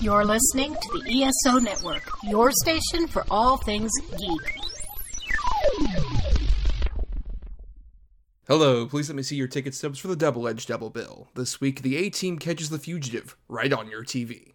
You're listening to the ESO Network, your station for all things geek. Hello, please let me see your ticket stubs for the Double Edge Double Bill. This week, the A Team catches the fugitive right on your TV.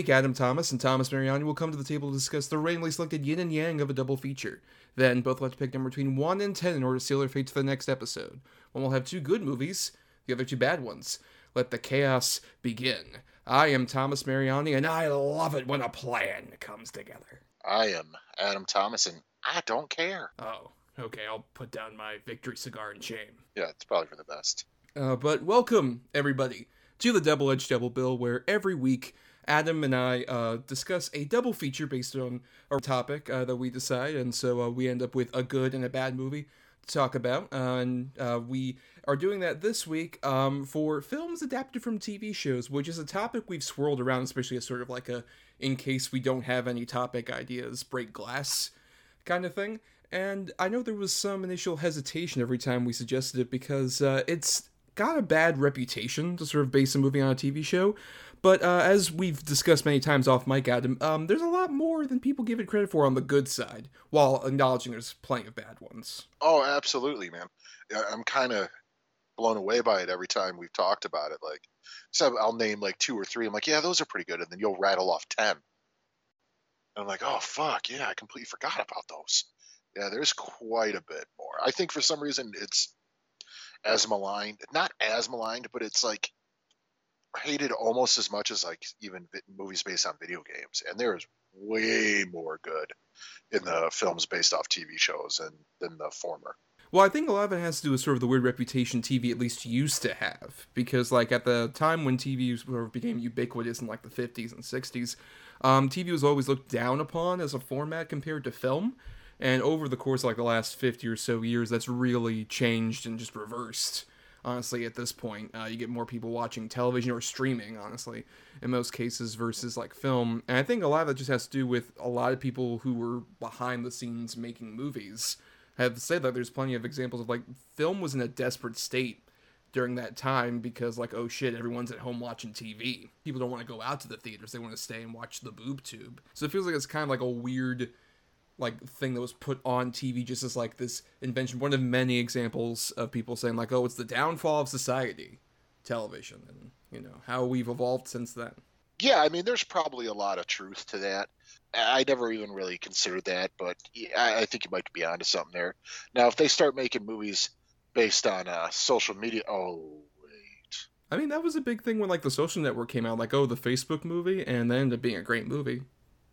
Week, Adam Thomas and Thomas Mariani will come to the table to discuss the randomly selected yin and yang of a double feature. Then, both will have to pick number between 1 and 10 in order to seal their fate to the next episode. One will have two good movies, the other two bad ones. Let the chaos begin. I am Thomas Mariani, and I love it when a plan comes together. I am Adam Thomas, and I don't care. Oh, okay, I'll put down my victory cigar in shame. Yeah, it's probably for the best. Uh, but welcome, everybody, to the Double Edge Double Bill, where every week Adam and I uh, discuss a double feature based on a topic uh, that we decide, and so uh, we end up with a good and a bad movie to talk about. And uh, we are doing that this week um, for films adapted from TV shows, which is a topic we've swirled around, especially as sort of like a in case we don't have any topic ideas, break glass kind of thing. And I know there was some initial hesitation every time we suggested it because uh, it's got a bad reputation to sort of base a movie on a TV show. But uh, as we've discussed many times off mic, Adam, um, there's a lot more than people give it credit for on the good side, while acknowledging there's plenty of bad ones. Oh, absolutely, man. I'm kind of blown away by it every time we've talked about it. Like, so I'll name like two or three. I'm like, yeah, those are pretty good, and then you'll rattle off ten. And I'm like, oh fuck, yeah, I completely forgot about those. Yeah, there's quite a bit more. I think for some reason it's as maligned, not as maligned, but it's like hated almost as much as like even vi- movies based on video games. And there is way more good in the films based off TV shows and than the former. Well, I think a lot of it has to do with sort of the weird reputation TV at least used to have. Because, like, at the time when TV sort of became ubiquitous in, like, the 50s and 60s, um, TV was always looked down upon as a format compared to film. And over the course of, like, the last 50 or so years, that's really changed and just reversed. Honestly, at this point, uh, you get more people watching television or streaming, honestly, in most cases, versus, like, film. And I think a lot of that just has to do with a lot of people who were behind the scenes making movies have said that there's plenty of examples of like film was in a desperate state during that time because like oh shit everyone's at home watching TV. People don't want to go out to the theaters. They want to stay and watch the boob tube. So it feels like it's kind of like a weird like thing that was put on TV just as like this invention. One of many examples of people saying like oh it's the downfall of society, television and you know how we've evolved since then. Yeah, I mean, there's probably a lot of truth to that. I never even really considered that, but I I think you might be onto something there. Now, if they start making movies based on uh, social media, oh wait, I mean, that was a big thing when like the social network came out, like, oh, the Facebook movie, and that ended up being a great movie.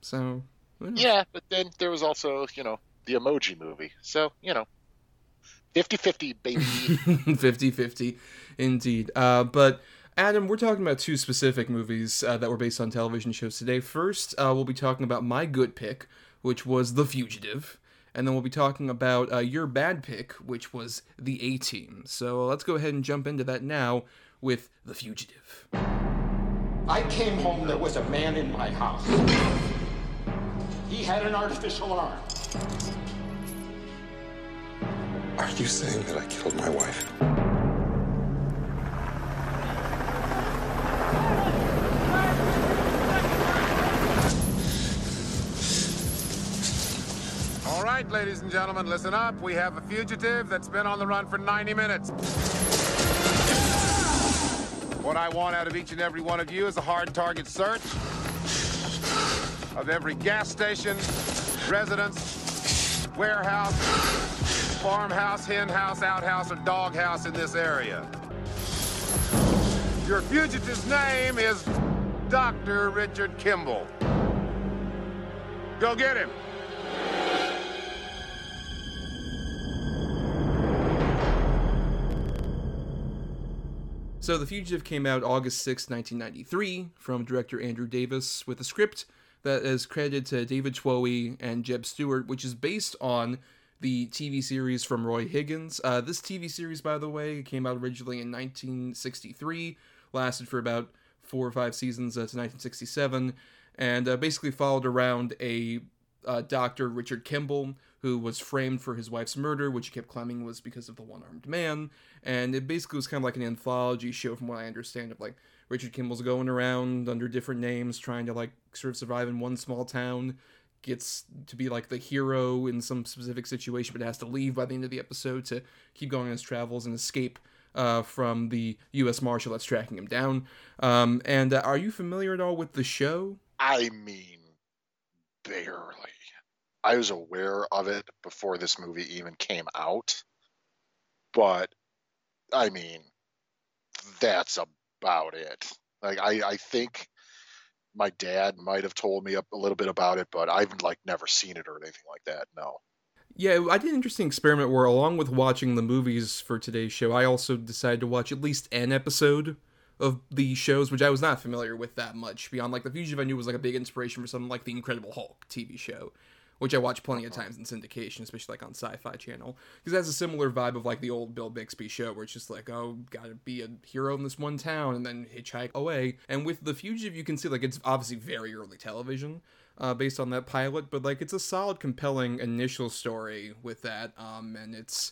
So? Yeah, but then there was also you know the Emoji movie, so you know, 50-50, baby. 50 50, indeed. Uh, but, Adam, we're talking about two specific movies uh, that were based on television shows today. First, uh, we'll be talking about my good pick, which was The Fugitive. And then we'll be talking about uh, your bad pick, which was The A Team. So let's go ahead and jump into that now with The Fugitive. I came home, there was a man in my house. He had an artificial arm. Are you saying that I killed my wife? All right, ladies and gentlemen, listen up. We have a fugitive that's been on the run for 90 minutes. What I want out of each and every one of you is a hard target search of every gas station, residence, warehouse, farmhouse, hen house, outhouse, or dog house in this area. Your fugitive's name is Dr. Richard Kimball. Go get him. So, The Fugitive came out August 6, 1993, from director Andrew Davis, with a script that is credited to David Twohy and Jeb Stewart, which is based on the TV series from Roy Huggins. Uh, this TV series, by the way, came out originally in 1963, lasted for about four or five seasons uh, to 1967, and uh, basically followed around a uh, doctor, Richard Kimball, who was framed for his wife's murder, which he kept claiming was because of the one armed man. And it basically was kind of like an anthology show, from what I understand, of like Richard Kimball's going around under different names, trying to like sort of survive in one small town. Gets to be like the hero in some specific situation, but has to leave by the end of the episode to keep going on his travels and escape uh, from the U.S. Marshal that's tracking him down. Um, and uh, are you familiar at all with the show? I mean, barely. I was aware of it before this movie even came out, but I mean, that's about it. Like, I, I think my dad might have told me a, a little bit about it, but I've like never seen it or anything like that. No. Yeah, I did an interesting experiment where, along with watching the movies for today's show, I also decided to watch at least an episode of the shows, which I was not familiar with that much. Beyond like the Fugitive, I knew was like a big inspiration for something like the Incredible Hulk TV show, which I watched plenty of times in syndication, especially like on Sci-Fi Channel, because that's a similar vibe of like the old Bill Bixby show, where it's just like, oh, gotta be a hero in this one town and then hitchhike away. And with the Fugitive, you can see like it's obviously very early television. Uh, based on that pilot, but like it's a solid, compelling initial story with that, um, and it's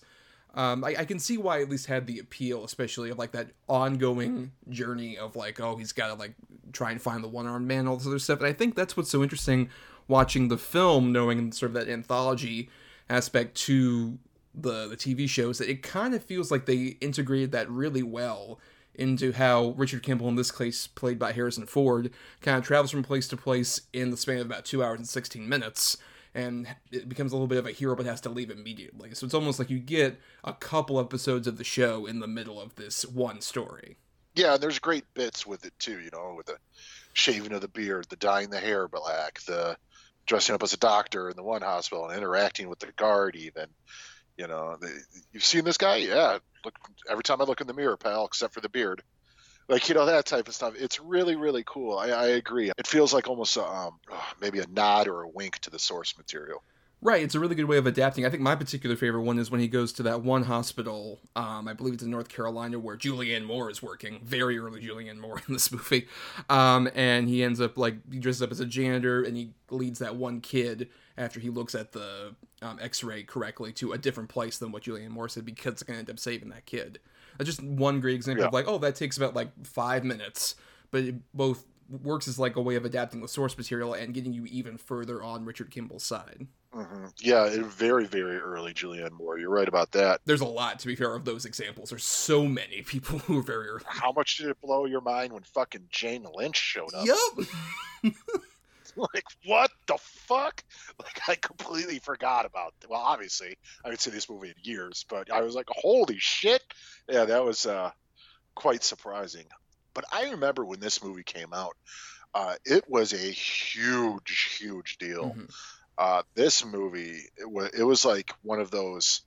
um, I, I, can see why at least had the appeal, especially of like that ongoing journey of like, oh, he's got to like try and find the one armed man, all this other stuff. And I think that's what's so interesting watching the film, knowing sort of that anthology aspect to the the TV show, is that it kind of feels like they integrated that really well into how Richard Kimball, in this case played by Harrison Ford, kind of travels from place to place in the span of about two hours and 16 minutes. And it becomes a little bit of a hero, but has to leave immediately. So it's almost like you get a couple episodes of the show in the middle of this one story. Yeah, and there's great bits with it too. You know, with the shaving of the beard, the dyeing the hair black, the dressing up as a doctor in the one hospital, and interacting with the guard. Even, you know, the, you've seen this guy? Yeah, look every time I look in the mirror, pal, except for the beard. Like you know that type of stuff. It's really really cool. I, I agree. It feels like almost a, um, maybe a nod or a wink to the source material. Right, it's a really good way of adapting. I think my particular favorite one is when he goes to that one hospital, um, I believe it's in North Carolina, where Julianne Moore is working. Very early Julianne Moore in this movie. Um, and he ends up, like, he dresses up as a janitor and he leads that one kid after he looks at the um, x ray correctly to a different place than what Julianne Moore said because it's going to end up saving that kid. That's just one great example yeah. of, like, oh, that takes about, like, five minutes. But it both works as, like, a way of adapting the source material and getting you even further on Richard Kimball's side. Mm-hmm. Yeah, very, very early Julianne Moore. You're right about that. There's a lot, to be fair, of those examples. There's so many people who are very early. How much did it blow your mind when fucking Jane Lynch showed up? Yep. like, what the fuck? Like, I completely forgot about that. Well, obviously, I haven't seen this movie in years, but I was like, holy shit. Yeah, that was uh, quite surprising. But I remember when this movie came out, uh, it was a huge, huge deal. Mm-hmm uh, this movie it was, it was like one of those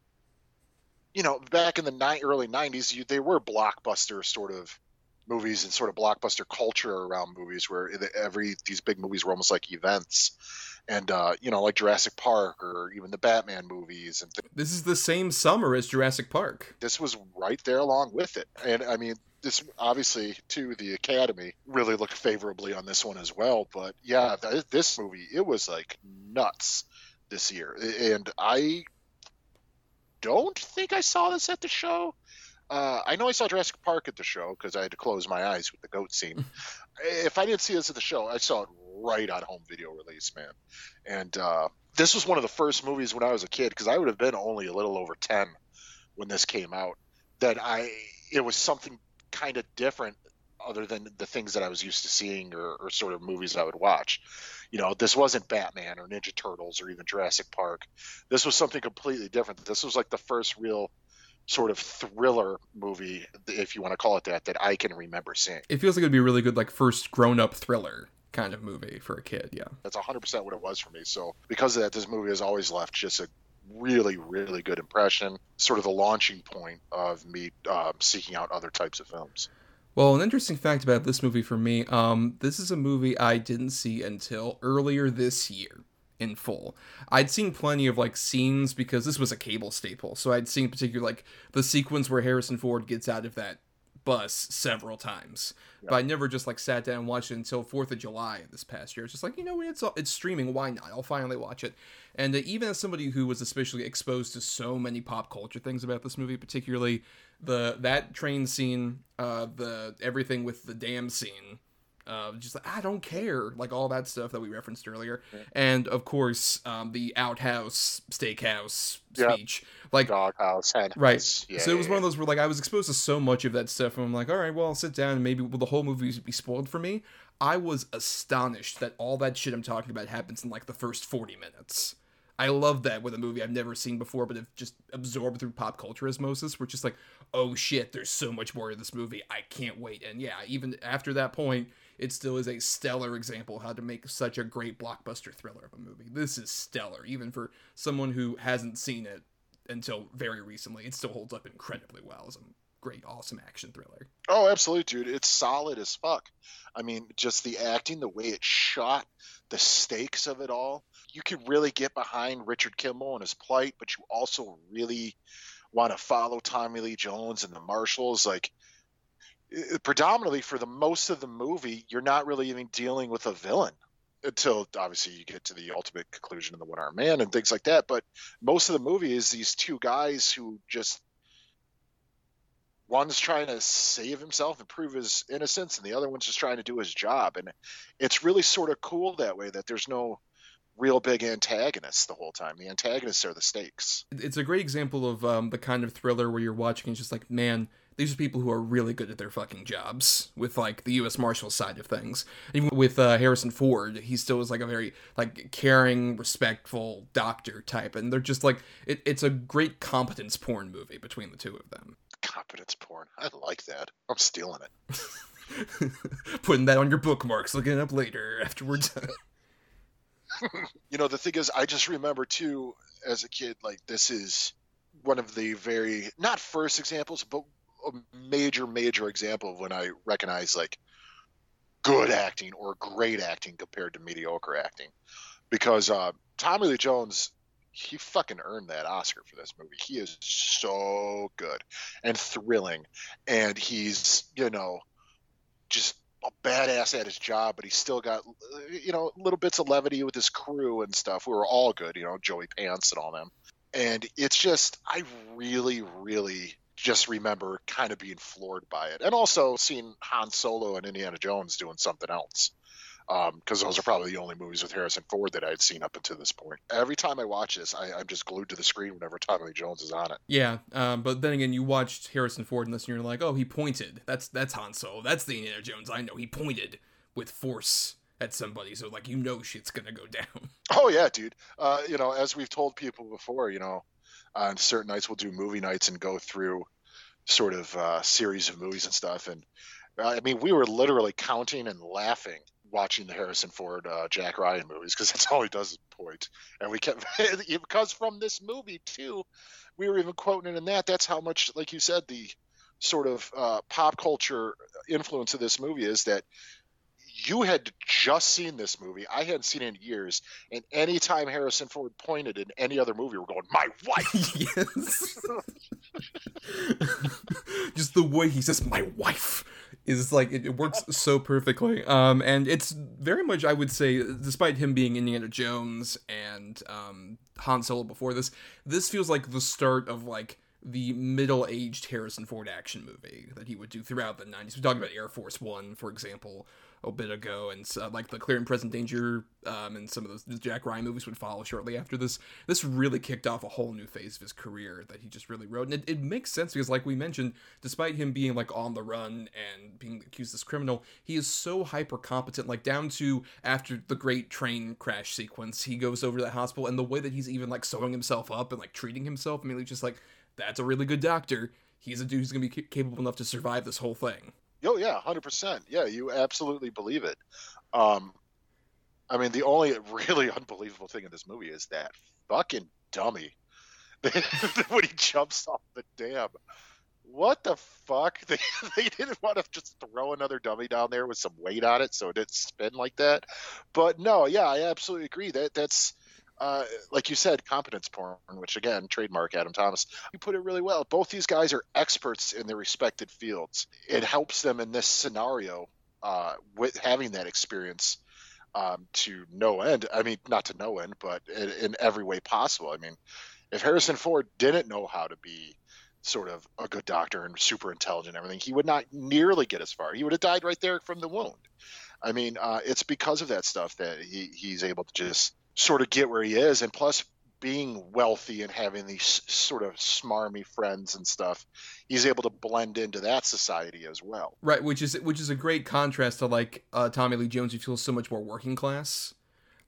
you know back in the ni- early 90s you, they were blockbuster sort of movies and sort of blockbuster culture around movies where every these big movies were almost like events and uh, you know like Jurassic Park or even the Batman movies and th- this is the same summer as Jurassic Park this was right there along with it and I mean this obviously to the Academy really looked favorably on this one as well. But yeah, th- this movie it was like nuts this year, and I don't think I saw this at the show. Uh, I know I saw Jurassic Park at the show because I had to close my eyes with the goat scene. if I didn't see this at the show, I saw it right on home video release, man. And uh, this was one of the first movies when I was a kid because I would have been only a little over ten when this came out. That I it was something kind of different other than the things that I was used to seeing or, or, sort of movies I would watch. You know, this wasn't Batman or Ninja Turtles or even Jurassic Park. This was something completely different. This was like the first real sort of thriller movie, if you want to call it that, that I can remember seeing. It feels like it'd be a really good, like, first grown up thriller kind of movie for a kid, yeah. That's 100% what it was for me. So, because of that, this movie has always left just a really, really good impression. Sort of the launching point of me uh, seeking out other types of films. Well, an interesting fact about this movie for me, um, this is a movie I didn't see until earlier this year in full. I'd seen plenty of like scenes because this was a cable staple, so I'd seen particular like the sequence where Harrison Ford gets out of that bus several times. But I never just like sat down and watched it until Fourth of July this past year. It's just like you know it's it's streaming. Why not? I'll finally watch it. And uh, even as somebody who was especially exposed to so many pop culture things about this movie, particularly the that train scene, uh, the everything with the dam scene, uh, just like I don't care, like all that stuff that we referenced earlier, and of course um, the outhouse steakhouse Yep. speech, like Doghouse, hen Right. Yeah, so it was one of those where like I was exposed to so much of that stuff, and I'm like, all right, well, I'll sit down and maybe will the whole movie would be spoiled for me? I was astonished that all that shit I'm talking about happens in like the first 40 minutes. I love that with a movie I've never seen before, but have just absorbed through pop culture osmosis. We're just like, oh shit, there's so much more of this movie. I can't wait. And yeah, even after that point, it still is a stellar example how to make such a great blockbuster thriller of a movie. This is stellar, even for someone who hasn't seen it until very recently. It still holds up incredibly well as a great, awesome action thriller. Oh, absolutely, dude. It's solid as fuck. I mean, just the acting, the way it's shot, the stakes of it all. You could really get behind Richard Kimball and his plight, but you also really want to follow Tommy Lee Jones and the Marshals. Like, predominantly for the most of the movie, you're not really even dealing with a villain until obviously you get to the ultimate conclusion of the one armed man and things like that. But most of the movie is these two guys who just one's trying to save himself and prove his innocence and the other one's just trying to do his job. And it's really sort of cool that way that there's no real big antagonists the whole time. The antagonists are the stakes. It's a great example of um, the kind of thriller where you're watching and it's just like, man, these are people who are really good at their fucking jobs with like the U.S. Marshal side of things. Even with uh, Harrison Ford, he still is like a very like caring, respectful doctor type, and they're just like it, it's a great competence porn movie between the two of them. competence porn i like that i'm stealing it Putting that on your bookmarks, looking it up later afterwards. you know the thing is i just remember too as a kid like this is one of the very not first examples but a major major example of when i recognize like good acting or great acting compared to mediocre acting because uh tommy lee jones he fucking earned that oscar for this movie he is so good and thrilling and he's you know just a badass at his job, but he's still got you know little bits of levity with his crew and stuff. We were all good, you know, Joey Pants and all them. And it's just I really, really just remember kind of being floored by it, and also seeing Han Solo and Indiana Jones doing something else. Because those are probably the only movies with Harrison Ford that I had seen up until this point. Every time I watch this, I, I'm just glued to the screen whenever Tommy Lee Jones is on it. Yeah, um, but then again, you watched Harrison Ford in this, and you're like, oh, he pointed. That's that's Han Solo. That's the Indiana Jones. I know he pointed with force at somebody, so like you know shit's gonna go down. Oh yeah, dude. Uh, you know, as we've told people before, you know, on certain nights we'll do movie nights and go through sort of uh, series of movies and stuff. And uh, I mean, we were literally counting and laughing watching the Harrison Ford, uh, Jack Ryan movies because that's all he does is point. And we kept because from this movie too, we were even quoting it in that. That's how much, like you said, the sort of uh, pop culture influence of this movie is that you had just seen this movie. I hadn't seen it in years. And anytime Harrison Ford pointed in any other movie, we're going, my wife. yes. Just the way he says "my wife" is like it, it works so perfectly. Um, and it's very much, I would say, despite him being Indiana Jones and um, Han Solo before this, this feels like the start of like the middle-aged Harrison Ford action movie that he would do throughout the '90s. We're talking about Air Force One, for example, a bit ago, and uh, like the Clear and Present Danger, um, and some of those Jack Ryan movies would follow shortly after this. This really kicked off a whole new phase of his career that he just really rode, and it, it makes sense because, like we mentioned, despite him being like on the run and being accused as criminal, he is so hyper competent. Like down to after the great train crash sequence, he goes over to that hospital, and the way that he's even like sewing himself up and like treating himself, I mean, he's just like that's a really good doctor. He's a dude who's gonna be capable enough to survive this whole thing. Oh yeah, hundred percent. Yeah, you absolutely believe it. Um, I mean, the only really unbelievable thing in this movie is that fucking dummy when he jumps off the dam what the fuck? They they didn't want to just throw another dummy down there with some weight on it so it didn't spin like that. But no, yeah, I absolutely agree. That that's uh, like you said, competence porn, which again, trademark Adam Thomas. You put it really well. Both these guys are experts in their respected fields. It helps them in this scenario uh, with having that experience um, to no end. I mean, not to no end, but in, in every way possible. I mean, if Harrison Ford didn't know how to be sort of a good doctor and super intelligent and everything, he would not nearly get as far. He would have died right there from the wound. I mean, uh, it's because of that stuff that he, he's able to just sort of get where he is. And plus, being wealthy and having these sort of smarmy friends and stuff, he's able to blend into that society as well. Right, which is which is a great contrast to like uh, Tommy Lee Jones, who feels so much more working class.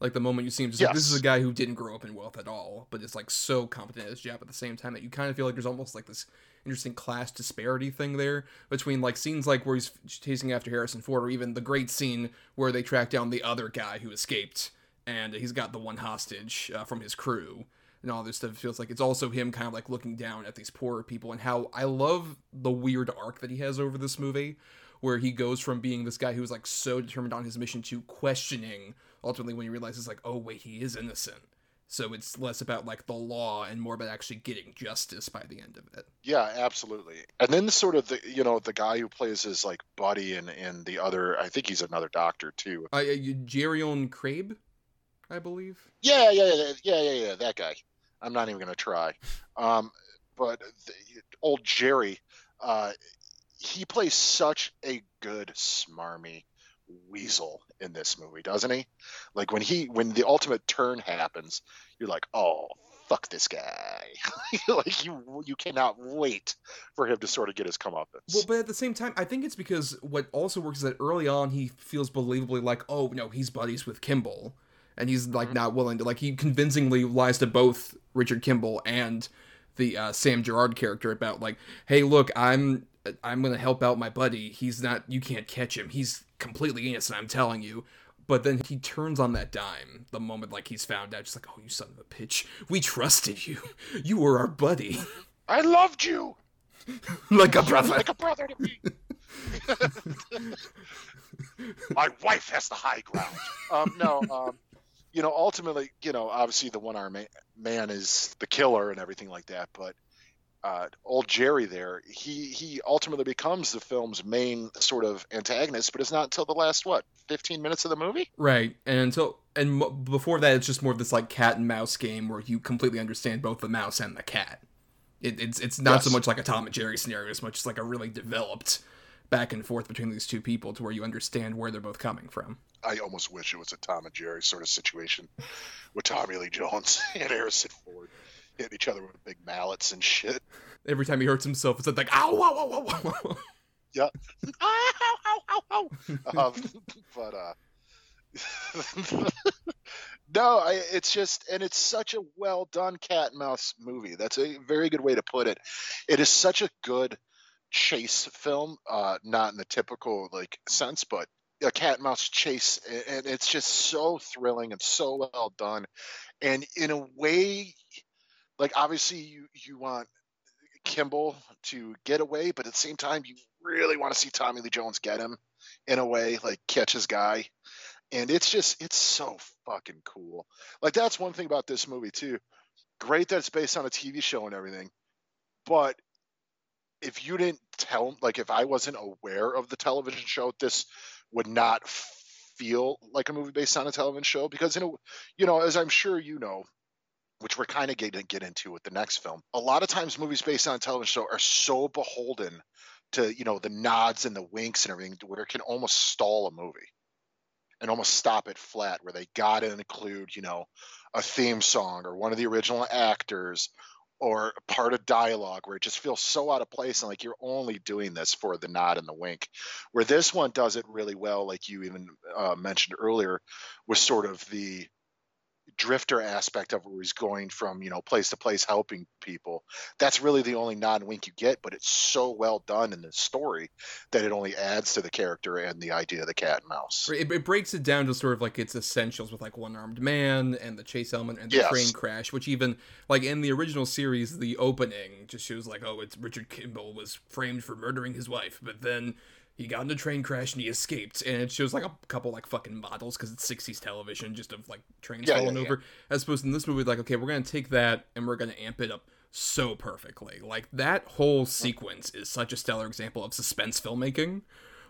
Like the moment you see him, just like, this is a guy who didn't grow up in wealth at all, but is like so competent at his job at the same time that you kind of feel like there's almost like this interesting class disparity thing there between like scenes like where he's chasing after Harrison Ford, or even the great scene where they track down the other guy who escaped and he's got the one hostage uh, from his crew and all this stuff. It feels like it's also him kind of like looking down at these poor people and how I love the weird arc that he has over this movie, where he goes from being this guy who's like so determined on his mission to questioning ultimately when he realizes like, oh wait, he is innocent. So it's less about like the law and more about actually getting justice by the end of it. Yeah, absolutely. And then the sort of the you know the guy who plays his like buddy and and the other I think he's another doctor too. Uh, Jeroen Krabbé, I believe. Yeah, yeah, yeah, yeah, yeah, yeah. That guy. I'm not even gonna try. Um, but the, old Jerry, uh, he plays such a good smarmy weasel in this movie, doesn't he? Like when he when the ultimate turn happens, you're like, oh fuck this guy. like you you cannot wait for him to sort of get his comeuppance. Well, but at the same time, I think it's because what also works is that early on he feels believably like, oh no, he's buddies with Kimball. And he's like mm-hmm. not willing to like he convincingly lies to both Richard Kimball and the uh, Sam Gerard character about like, hey, look, I'm I'm gonna help out my buddy. He's not. You can't catch him. He's completely innocent. I'm telling you. But then he turns on that dime the moment like he's found out. Just like, oh, you son of a bitch. We trusted you. You were our buddy. I loved you. like a brother. Like a brother to me. my wife has the high ground. Um, no. Um, you know, ultimately, you know, obviously the one arm man is the killer and everything like that, but uh, old Jerry there, he he ultimately becomes the film's main sort of antagonist, but it's not until the last what fifteen minutes of the movie, right? And until and m- before that, it's just more of this like cat and mouse game where you completely understand both the mouse and the cat. It, it's it's not yes. so much like a Tom and Jerry scenario as much as like a really developed back and forth between these two people to where you understand where they're both coming from. I almost wish it was a Tom and Jerry sort of situation with Tommy Lee Jones and Harrison Ford hitting each other with big mallets and shit. Every time he hurts himself, it's like ow, ow, ow, ow, ow. Yeah. ow, ow, ow, ow. um, but uh, no, I, it's just, and it's such a well done cat and mouse movie. That's a very good way to put it. It is such a good chase film, uh, not in the typical like sense, but a cat and mouse chase, and it's just so thrilling and so well done. And in a way, like obviously you you want Kimball to get away, but at the same time you really want to see Tommy Lee Jones get him in a way, like catch his guy. And it's just it's so fucking cool. Like that's one thing about this movie too. Great that it's based on a TV show and everything. But if you didn't tell like if I wasn't aware of the television show, this would not feel like a movie based on a television show because you know, you know, as I'm sure you know, which we're kind of going to get into with the next film. A lot of times, movies based on a television show are so beholden to you know the nods and the winks and everything, where it can almost stall a movie and almost stop it flat, where they got to include you know a theme song or one of the original actors or part of dialogue where it just feels so out of place and like you're only doing this for the nod and the wink. Where this one does it really well like you even uh, mentioned earlier was sort of the drifter aspect of where he's going from you know place to place helping people that's really the only nod and wink you get but it's so well done in the story that it only adds to the character and the idea of the cat and mouse It, it breaks it down to sort of like its essentials with like one armed man and the chase element and the Yes. train crash, which even like in the original series, the opening just shows like, oh, it's Richard Kimball was framed for murdering his wife, but then he got in a train crash and he escaped, and it shows like a couple like fucking models because it's '60s television, just of like trains Yeah, yeah, falling yeah. over. As opposed to in this movie, like, okay, we're gonna take that and we're gonna amp it up so perfectly. Like that whole sequence is such a stellar example of suspense filmmaking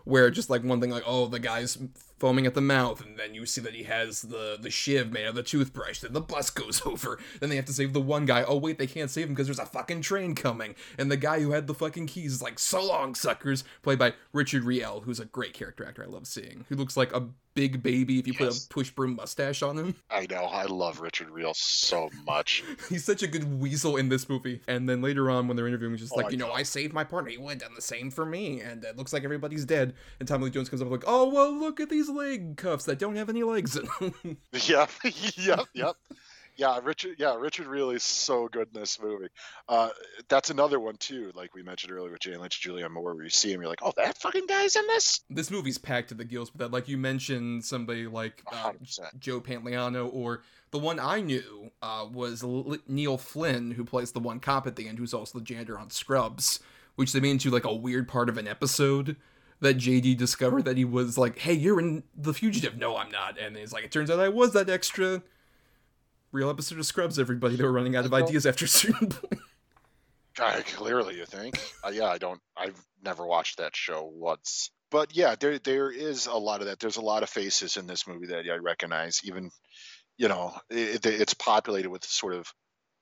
where just like one thing like oh the guy's foaming at the mouth and then you see that he has the the shiv made out of the toothbrush then the bus goes over then they have to save the one guy oh wait they can't save him because there's a fucking train coming and the guy who had the fucking keys is like so long suckers played by Richard Riehle who's a great character actor i love seeing who looks like a big baby if you put a push broom mustache on him i know i love Richard Riehle so much He's such a good weasel in this movie. And then later on, when they're interviewing, he's just Oh, like, I you know, know. I saved my partner. He would have done the same for me. And it looks like everybody's dead. And Tommy Lee Jones comes up like, oh, well, look at these leg cuffs that don't have any legs in them. yep yep yep. Yeah richard yeah Richard Riehle is so good in this movie. Uh that's another one too like we mentioned earlier with jane lynch julianne moore where you see him you're like oh that fucking guy's in this? This movie's packed to the gills with that. Like you mentioned, somebody like uh, Joe Pantoliano, or the one I knew uh, was L- Neil Flynn, who plays the one cop at the end, who's also the janitor on Scrubs, which they made into like a weird part of an episode that JD discovered that he was like, "Hey, you're in The Fugitive." No, I'm not. And he's like, "It turns out I was that extra." Real episode of Scrubs, everybody. They were running out of ideas after a certain point. Uh, clearly, you think? Uh, yeah, I don't. I've never watched that show once, but yeah, there there is a lot of that. There's a lot of faces in this movie that I recognize. Even, you know, it, it's populated with sort of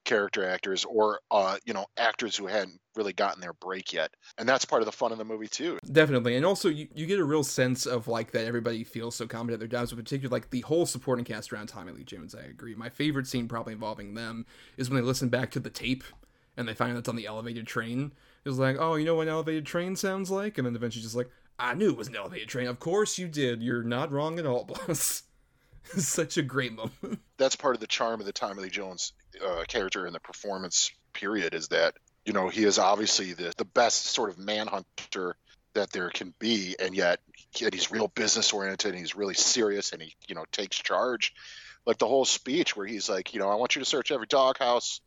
character actors or uh, you know actors who hadn't really gotten their break yet, and that's part of the fun of the movie too. Definitely, and also you, you get a real sense of like that everybody feels so competent at their jobs. In particular, like the whole supporting cast around Tommy Lee Jones. I agree. My favorite scene, probably involving them, is when they listen back to the tape and they find out it's on the elevated train. It was like, oh, you know what an elevated train sounds like, and then eventually just like, I knew it was an elevated train. Of course you did. You're not wrong at all, boss. Such a great moment. that's part of the charm of the Tommy Lee Jones uh, character in the performance period is that you know he is obviously the the best sort of manhunter that there can be, and yet and he's real business oriented and he's really serious and he you know takes charge. Like the whole speech where he's like, you know, I want you to search every doghouse,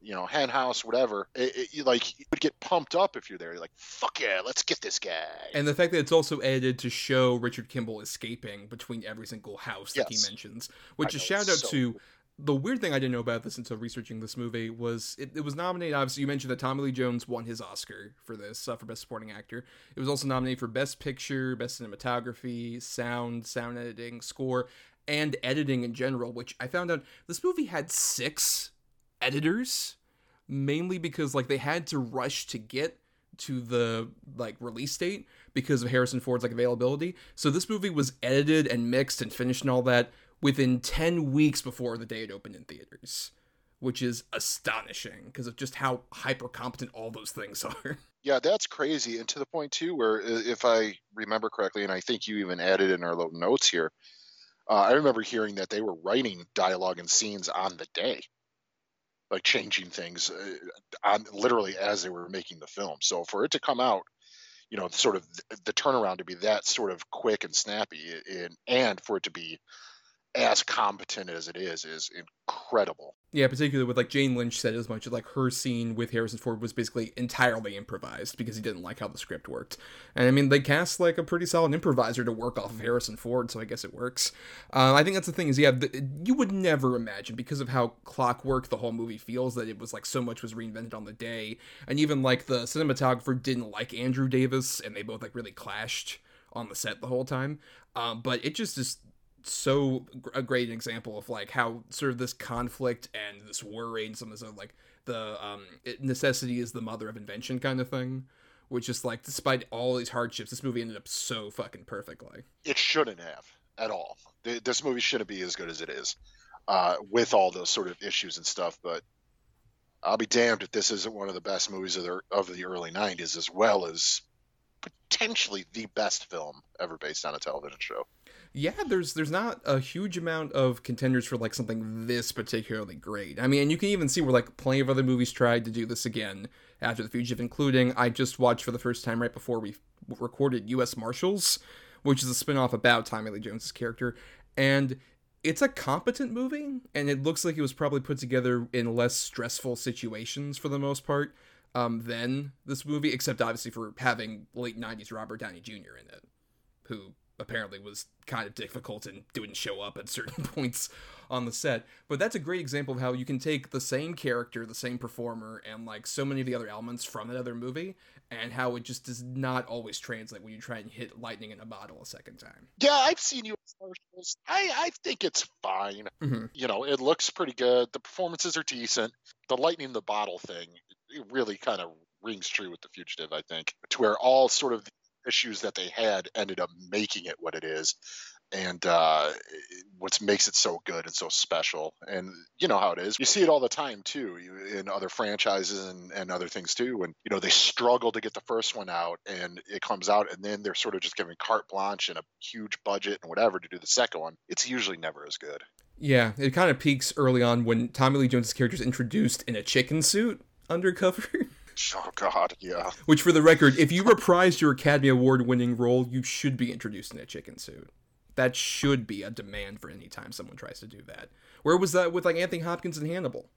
you know, hen house, whatever. It, it, you, like you would get pumped up if you're there. You're like, fuck yeah, let's get this guy. And the fact that it's also edited to show Richard Kimball escaping between every single house that Yes. he mentions, which I is know, shout out so to cool. The weird thing I didn't know about this until researching this movie was it, it was nominated. Obviously, you mentioned that Tommy Lee Jones won his Oscar for this uh, for Best Supporting Actor. It was also nominated for Best Picture, Best Cinematography, Sound, Sound Editing, Score, and Editing in general. Which I found out this movie had six editors, mainly because like they had to rush to get to the like release date because of Harrison Ford's like availability. So this movie was edited and mixed and finished and all that within 10 weeks before the day it opened in theaters, which is astonishing because of just how hyper competent all those things are. Yeah, that's crazy, and to the point too, where if I remember correctly, and I think you even added in our little notes here, uh, I remember hearing that they were writing dialogue and scenes on the day, like changing things uh, on literally as they were making the film. So for it to come out, you know, sort of the turnaround to be that sort of quick and snappy, and and for it to be as competent as it is, is incredible. Yeah, particularly with like Jane Lynch said as much like her scene with Harrison Ford was basically entirely improvised because he didn't like how the script worked. And I mean, they cast like a pretty solid improviser to work off of Harrison Ford, so I guess it works. Uh, I think that's the thing is, yeah, the, you would never imagine because of how clockwork the whole movie feels that it was like so much was reinvented on the day, and even like the cinematographer didn't like Andrew Davis, and they both like really clashed on the set the whole time. Um, but it just is so a great example of like how sort of this conflict and this worry and some of other, like the um necessity is the mother of invention kind of thing which is like despite all these hardships this movie ended up so fucking perfectly it shouldn't have at all. This movie shouldn't be as good as it is, uh, with all those sort of issues and stuff. But I'll be damned if this isn't one of the best movies of the of the early '90s, as well as potentially the best film ever based on a television show. Yeah, there's there's not a huge amount of contenders for like something this particularly great. I mean, and you can even see where like plenty of other movies tried to do this again after The Fugitive, including I just watched for the first time right before we recorded U.S. Marshals, which is a spin-off about Tommy Lee Jones's character, and it's a competent movie, and it looks like it was probably put together in less stressful situations for the most part um, than this movie, except obviously for having late '90s Robert Downey Jr. in it, who apparently was kind of difficult and didn't show up at certain points on the set. But that's a great example of how you can take the same character, the same performer, and like so many of the other elements from that other movie, and how it just does not always translate when you try and hit lightning in a bottle a second time. Yeah, I've seen you commercials. I, I think it's fine. Mm-hmm. You know, it looks pretty good. The performances are decent. The lightning in the bottle thing it really kind of rings true with the fugitive, I think, to where all sort of the issues that they had ended up making it what it is and uh, what makes it so good and so special. And you know how it is. You see it all the time too in other franchises and, and other things too. And you know they struggle to get the first one out, and it comes out, and then they're sort of just giving carte blanche and a huge budget and whatever to do the second one. It's usually never as good. Yeah, it kind of peaks early on when Tommy Lee Jones' character is introduced in a chicken suit undercover. Oh God, yeah. Which, for the record, if you reprised your Academy Award-winning role, you should be introduced in a chicken suit. That should be a demand for any time someone tries to do that. Where was that with like Anthony Hopkins and Hannibal?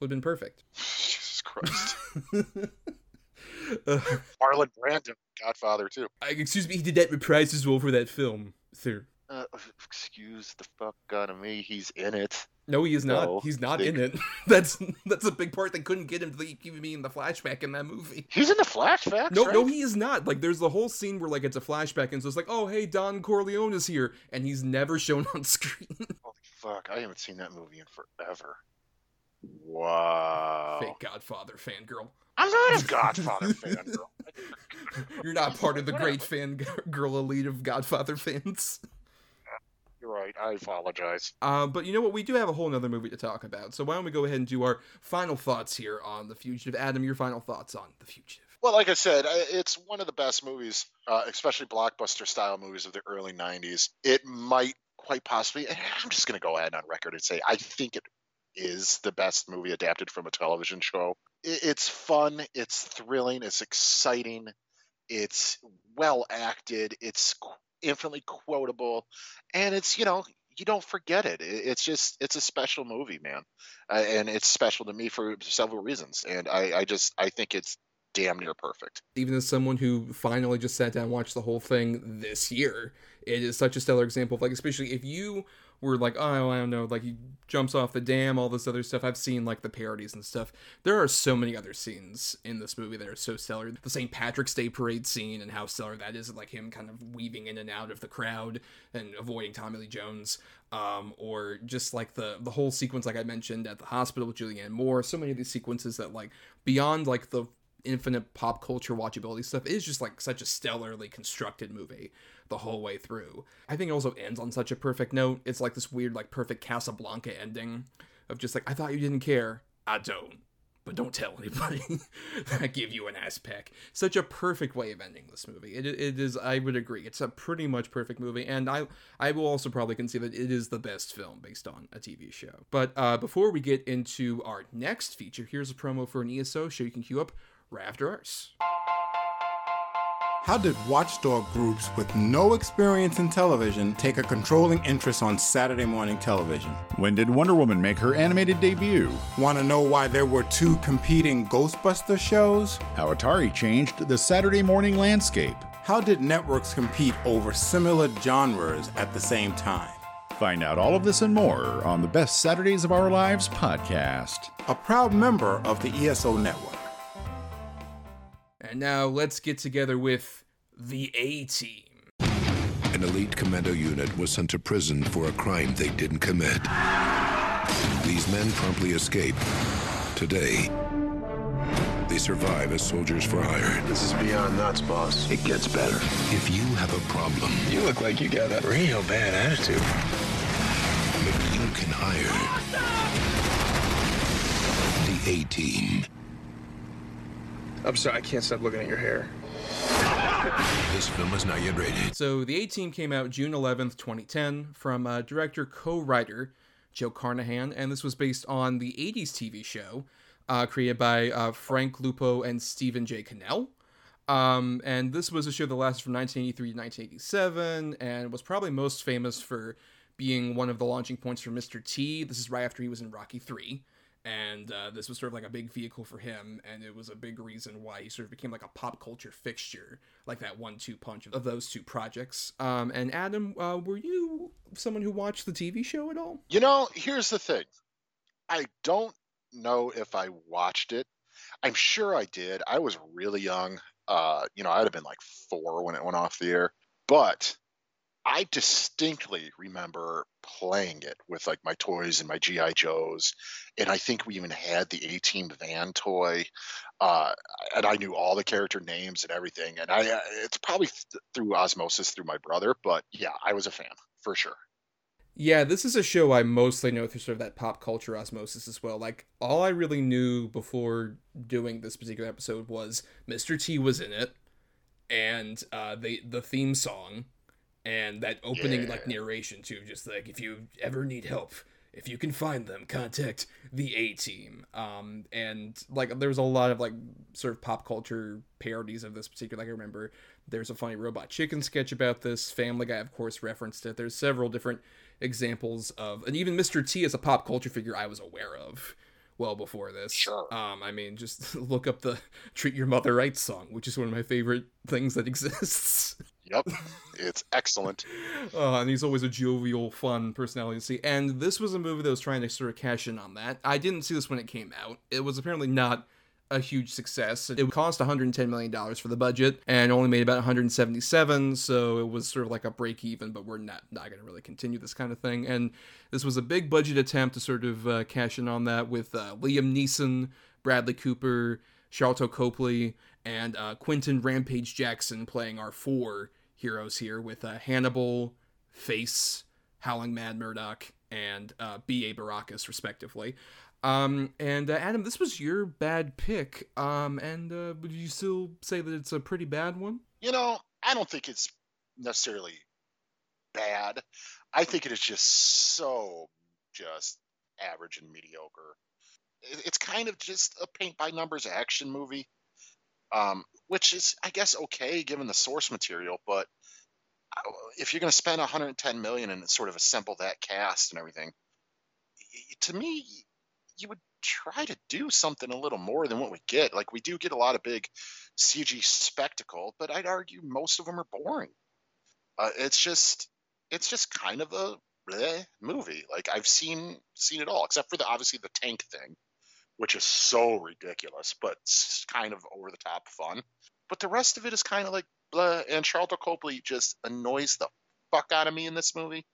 Would have been perfect. Jesus Christ. uh, Marlon Brando, Godfather too. Uh, excuse me, he did that reprise his role for that film, sir. Uh, excuse the fuck out of me. He's in it. No, he is not. No, He's not in it. that's that's a big part they couldn't get him to keep me in the flashback in that movie. He's in the flashback. No, right? no, he is not. Like, there's the whole scene where like it's a flashback, and so it's like, oh, hey, Don Corleone is here, and he's never shown on screen. Holy fuck! I haven't seen that movie in forever. Wow. Fake Godfather fangirl. I'm not a Godfather fangirl. You're not part of the great fan girl elite of Godfather fans. You're right. I apologize. Uh, but you know what? We do have a whole other movie to talk about. So why don't we go ahead and do our final thoughts here on The Fugitive? Adam, your final thoughts on The Fugitive? Well, like I said, it's one of the best movies, uh, especially blockbuster style movies of the early 90s. It might quite possibly, I'm just going to go ahead on record and say, I think it is the best movie adapted from a television show. It's fun, it's thrilling, it's exciting, it's well acted, it's infinitely quotable, and it's you know you don't forget it. It's just it's a special movie, man, uh, and it's special to me for several reasons. And I, I just I think it's damn near perfect. Even as someone who finally just sat down and watched the whole thing this year, it is such a stellar example of like, especially if you were like, oh, I don't know, like he jumps off the dam, all this other stuff. I've seen like the parodies and stuff. There are so many other scenes in this movie that are so stellar. The St. Patrick's Day parade scene and how stellar that is, like him kind of weaving in and out of the crowd and avoiding Tommy Lee Jones. Um, or just like the the whole sequence, like I mentioned at the hospital with Julianne Moore. So many of these sequences that like beyond like the infinite pop culture watchability stuff is just like such a stellarly constructed movie the whole way through. I think it also ends on such a perfect note. It's like this weird, like perfect Casablanca ending of just like, I thought you didn't care. I don't. But don't tell anybody. I give you an ass peck. Such a perfect way of ending this movie. It, it is. I would agree. It's a pretty much perfect movie, and I I will also probably concede that it is the best film based on a TV show. But uh, before we get into our next feature, here's a promo for an ESO show you can queue up right after ours. How did watchdog groups with no experience in television take a controlling interest on Saturday morning television? When did Wonder Woman make her animated debut? Want to know why there were two competing Ghostbuster shows? How Atari changed the Saturday morning landscape? How did networks compete over similar genres at the same time? Find out all of this and more on the Best Saturdays of Our Lives podcast, a proud member of the ESO network. And now let's get together with the A Team. An elite commando unit was sent to prison for a crime they didn't commit. These men promptly escape. Today, they survive as soldiers for hire. This is beyond nuts, boss. It gets better. If you have a problem, you look like you got a real bad attitude. Maybe you can hire the A Team. I'm sorry, I can't stop looking at your hair. This film is not yet rated. So the A Team came out June 11th, 2010, from uh, director co-writer Joe Carnahan, and this was based on the 80s TV show uh, created by uh, Frank Lupo and Stephen J. Cannell. Um, and this was a show that lasted from 1983 to 1987, and was probably most famous for being one of the launching points for Mr. T. This is right after he was in Rocky 3 and uh, this was sort of like a big vehicle for him and it was a big reason why he sort of became like a pop culture fixture like that one-two punch of those two projects um, and adam uh, were you someone who watched the tv show at all You know, here's the thing. I don't know if I watched it. I'm sure I did. I was really young. Uh, you know, I'd have been like four when it went off the air. But I distinctly remember playing it with like my toys and my GI Joes, and I think we even had the A Team van toy, uh, and I knew all the character names and everything. And I, uh, it's probably th- through osmosis through my brother, but yeah, I was a fan for sure. Yeah, this is a show I mostly know through sort of that pop culture osmosis as well. Like, all I really knew before doing this particular episode was Mr. T was in it, and uh, the the theme song, and that opening like narration too. Just like if you ever need help, if you can find them, contact the A Team. Um, and like there was a lot of like sort of pop culture parodies of this particular. Like I remember there's a funny Robot Chicken sketch about this. Family Guy, of course, referenced it. There's several different examples of, and even Mr. T is a pop culture figure I was aware of well before this. Sure. Um, I mean, just look up the "Treat Your Mother Right" song, which is one of my favorite things that exists. Yep, it's excellent. Uh, and he's always a jovial, fun personality to see. And this was a movie that was trying to sort of cash in on that. I didn't see this when it came out. It was apparently not a huge success. It cost 110 million dollars for the budget and only made about 177, so it was sort of like a break even. But we're not not going to really continue this kind of thing. And this was a big budget attempt to sort of uh, cash in on that with uh, Liam Neeson, Bradley Cooper, Sharlto Copley, and uh, Quinton Rampage Jackson playing our four heroes here with uh, Hannibal, Face, Howling Mad Murdock, and uh, B.A. Baracus, respectively. Um, and uh, Adam, this was your bad pick. Um, and uh, would you still say that it's a pretty bad one? You know, I don't think it's necessarily bad. I think it is just so just average and mediocre. It's kind of just a paint by numbers action movie, um, which is, I guess, okay given the source material. But uh, if you're going to spend 110 million and sort of assemble that cast and everything, to me, you would try to do something a little more than what we get. Like we do get a lot of big CG spectacle, but I'd argue most of them are boring. Uh, it's just it's just kind of a movie. Like I've seen seen it all, except for the obviously the tank thing, which is so ridiculous, but kind of over the top fun. But the rest of it is kind of like blah. And Sharlto Copley just annoys the fuck out of me in this movie.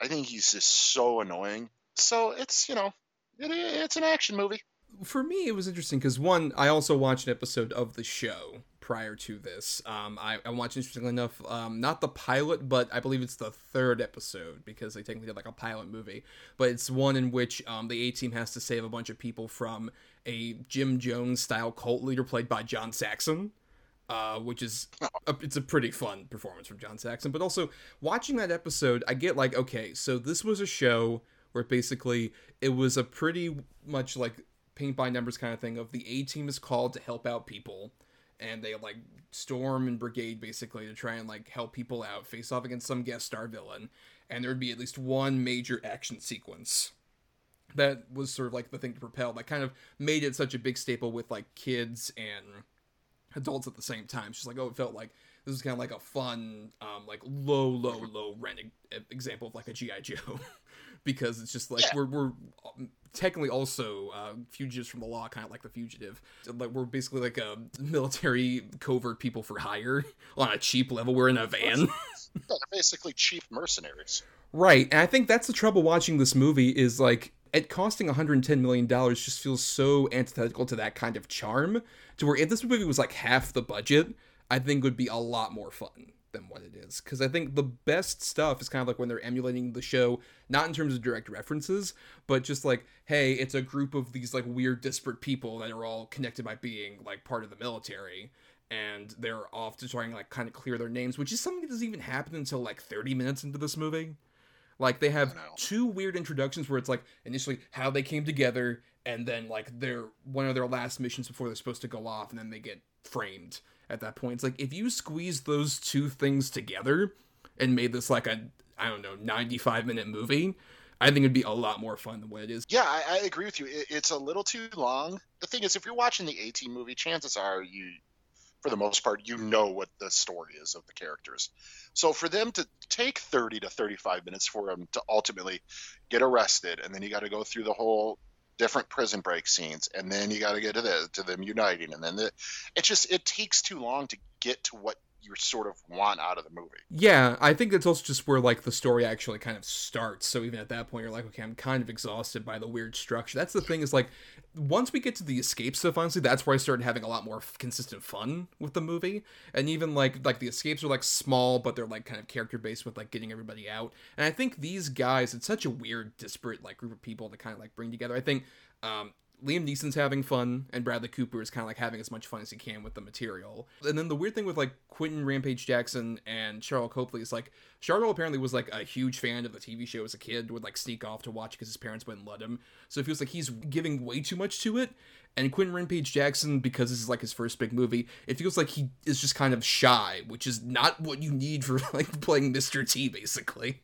I think he's just so annoying. So it's you know it, it's an action movie. For me, it was interesting because one, I also watched an episode of the show prior to this. Um, I, I watched, interestingly enough, um, not the pilot, but I believe it's the third episode because they technically did like a pilot movie. But it's one in which um, the A team has to save a bunch of people from a Jim Jones style cult leader played by John Saxon. Uh, which is a, it's a pretty fun performance from John Saxon. But also watching that episode, I get like, okay, so this was a show where basically it was a pretty much like paint by numbers kind of thing of the A team is called to help out people and they like storm and brigade basically to try and like help people out face off against some guest star villain and there would be at least one major action sequence that was sort of like the thing to propel that kind of made it such a big staple with like kids and adults at the same time. Just like oh it felt like this is kind of like a fun um like low low low rent e- example of like a gi joe because it's just like we're, we're um, technically also uh, fugitives from the law kind of like the fugitive like we're basically like a military covert people for hire on a cheap level we're in a van Yeah, they're basically cheap mercenaries. Right, and I think that's the trouble watching this movie is like it costing 110 million dollars just feels so antithetical to that kind of charm. To where if this movie was like half the budget, I think would be a lot more fun than what it is. Because I think the best stuff is kind of like when they're emulating the show, not in terms of direct references, but just like, hey, it's a group of these like weird disparate people that are all connected by being like part of the military. and they're off to trying like kind of clear their names, which is something that doesn't even happen until like 30 minutes into this movie. Like they have two weird introductions where it's like initially how they came together and then like their one of their last missions before they're supposed to go off and then they get framed at that point. It's like if you squeeze those two things together and made this like a I don't know 95 minute movie, I think it'd be a lot more fun than what it is. Yeah, I, I agree with you. It, it's a little too long. The thing is, if you're watching the A Team movie, chances are you, for the most part, you know what the story is of the characters. So for them to take 30 to 35 minutes for them to ultimately get arrested, and then you got to go through the whole different prison break scenes, and then you got to get to the to them uniting, and then the, it just it takes too long to get to what you sort of want out of the movie. Yeah, I think that's also just where like the story actually kind of starts. So even at that point, you're like, okay, I'm kind of exhausted by the weird structure. That's the thing is like, once we get to the escape stuff, honestly, that's where I started having a lot more consistent fun with the movie. And even like like the escapes are like small, but they're like kind of character based with like getting everybody out. And I think these guys, it's such a weird, disparate like group of people to kind of like bring together. I think um, Liam Neeson's having fun, and Bradley Cooper is kind of like having as much fun as he can with the material. And then the weird thing with like Quinton Rampage Jackson and Sharlto Copley is like Sharlto apparently was like a huge fan of the TV show as a kid, would like sneak off to watch because his parents wouldn't let him. So it feels like he's giving way too much to it. And Quinton Rampage Jackson, because this is like his first big movie, it feels like he is just kind of shy, which is not what you need for like playing Mr. T, basically.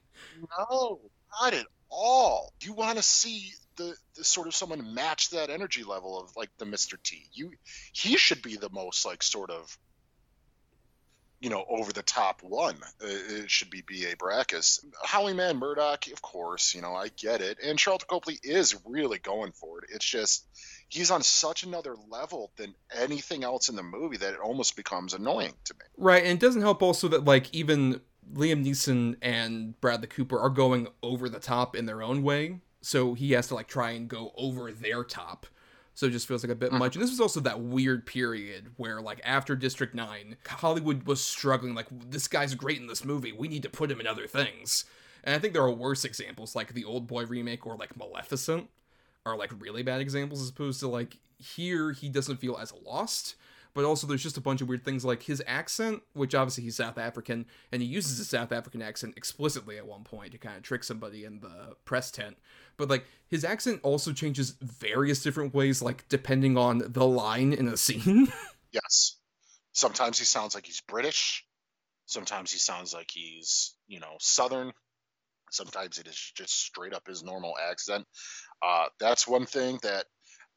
No, not at all. You want to see the, the, sort of someone match that energy level of like the Mr. T. You he should be the most like sort of you know over the top one. Uh, it should be B.A. Baracus. Howling Mad Murdock, of course, you know I get it, and Sharlto Copley is really going for it. It's just he's on such another level than anything else in the movie that it almost becomes annoying to me. Right, and it doesn't help also that like even Liam Neeson and Bradley Cooper are going over the top in their own way so he has to like try and go over their top. So it just feels like a bit mm-hmm. much. And this was also that weird period where like after district 9 hollywood was struggling like this guy's great in this movie. We need to put him in other things. And i think there are worse examples like the old boy remake or like maleficent are like really bad examples as opposed to like here he doesn't feel as lost but also there's just a bunch of weird things like his accent, which obviously he's South African, and he uses a South African accent explicitly at one point to kind of trick somebody in the press tent. But like his accent also changes various different ways, like depending on the line in a scene. yes. Sometimes he sounds like he's British. Sometimes he sounds like he's, you know, Southern. Sometimes it is just straight up his normal accent. Uh, that's one thing that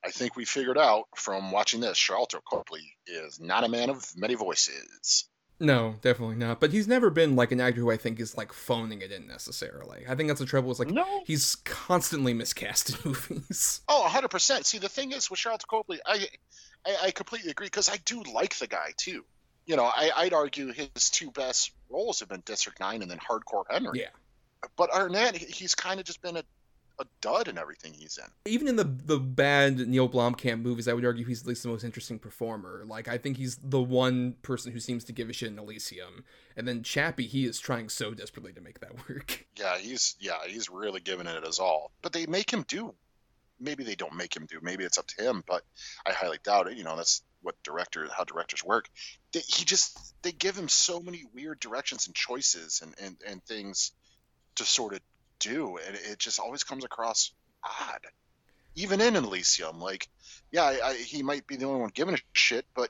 I think we figured out from watching this. Sharlto Copley is not a man of many voices. No, definitely not. But he's never been like an actor who I think is like phoning it in necessarily. I think that's the trouble. Is like no. he's constantly miscast in movies. Oh, 100 percent. See, the thing is with Sharlto Copley, I, I, I completely agree because I do like the guy too. You know, I, I'd argue his two best roles have been District Nine and then Hardcore Henry. Yeah. But Arnett, he's kind of just been a a dud in everything he's in. Even in the the bad Neil Blomkamp movies, I would argue he's at least the most interesting performer. Like I think he's the one person who seems to give a shit in Elysium. And then Chappie, he is trying so desperately to make that work. Yeah, he's yeah, he's really giving it his all. But they make him do. Maybe they don't make him do. Maybe it's up to him, but I highly doubt it. You know, that's what director how directors work. They, he just they give him so many weird directions and choices and and, and things to sort of do, and it just always comes across odd. Even in Elysium, like, yeah, I, I, he might be the only one giving a shit, but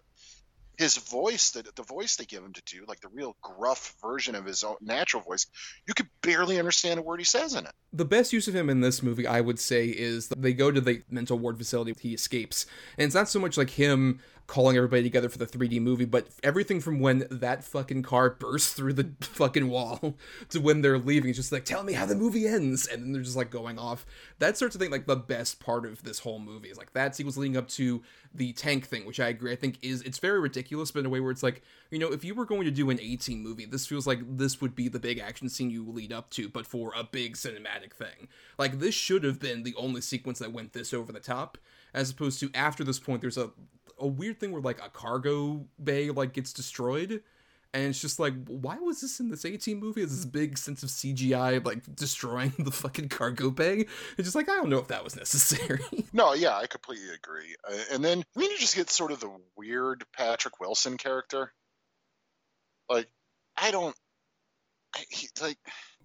his voice, the, the voice they give him to do, like the real gruff version of his own natural voice, you could barely understand a word he says in it. The best use of him in this movie, I would say, is they go to the mental ward facility. He escapes, and it's not so much like him calling everybody together for the 3D movie, but everything from when that fucking car bursts through the fucking wall to when they're leaving, it's just like, tell me how the movie ends. And then they're just like going off. That starts to think like the best part of this whole movie is like that sequence leading up to the tank thing, which I agree. I think is, it's very ridiculous, but in a way where it's like, you know, if you were going to do an A Team movie, this feels like this would be the big action scene you lead up to, but for a big cinematic thing. Like this should have been the only sequence that went this over the top as opposed to after this point there's a a weird thing where like a cargo bay like gets destroyed and it's just like, why was this in this A Team movie? Is this big sense of CGI like destroying the fucking cargo bay? It's just like I don't know if that was necessary. No, yeah, I completely agree. Uh, and then then you just get sort of the weird Patrick Wilson character. Like, I don't. I, he, like,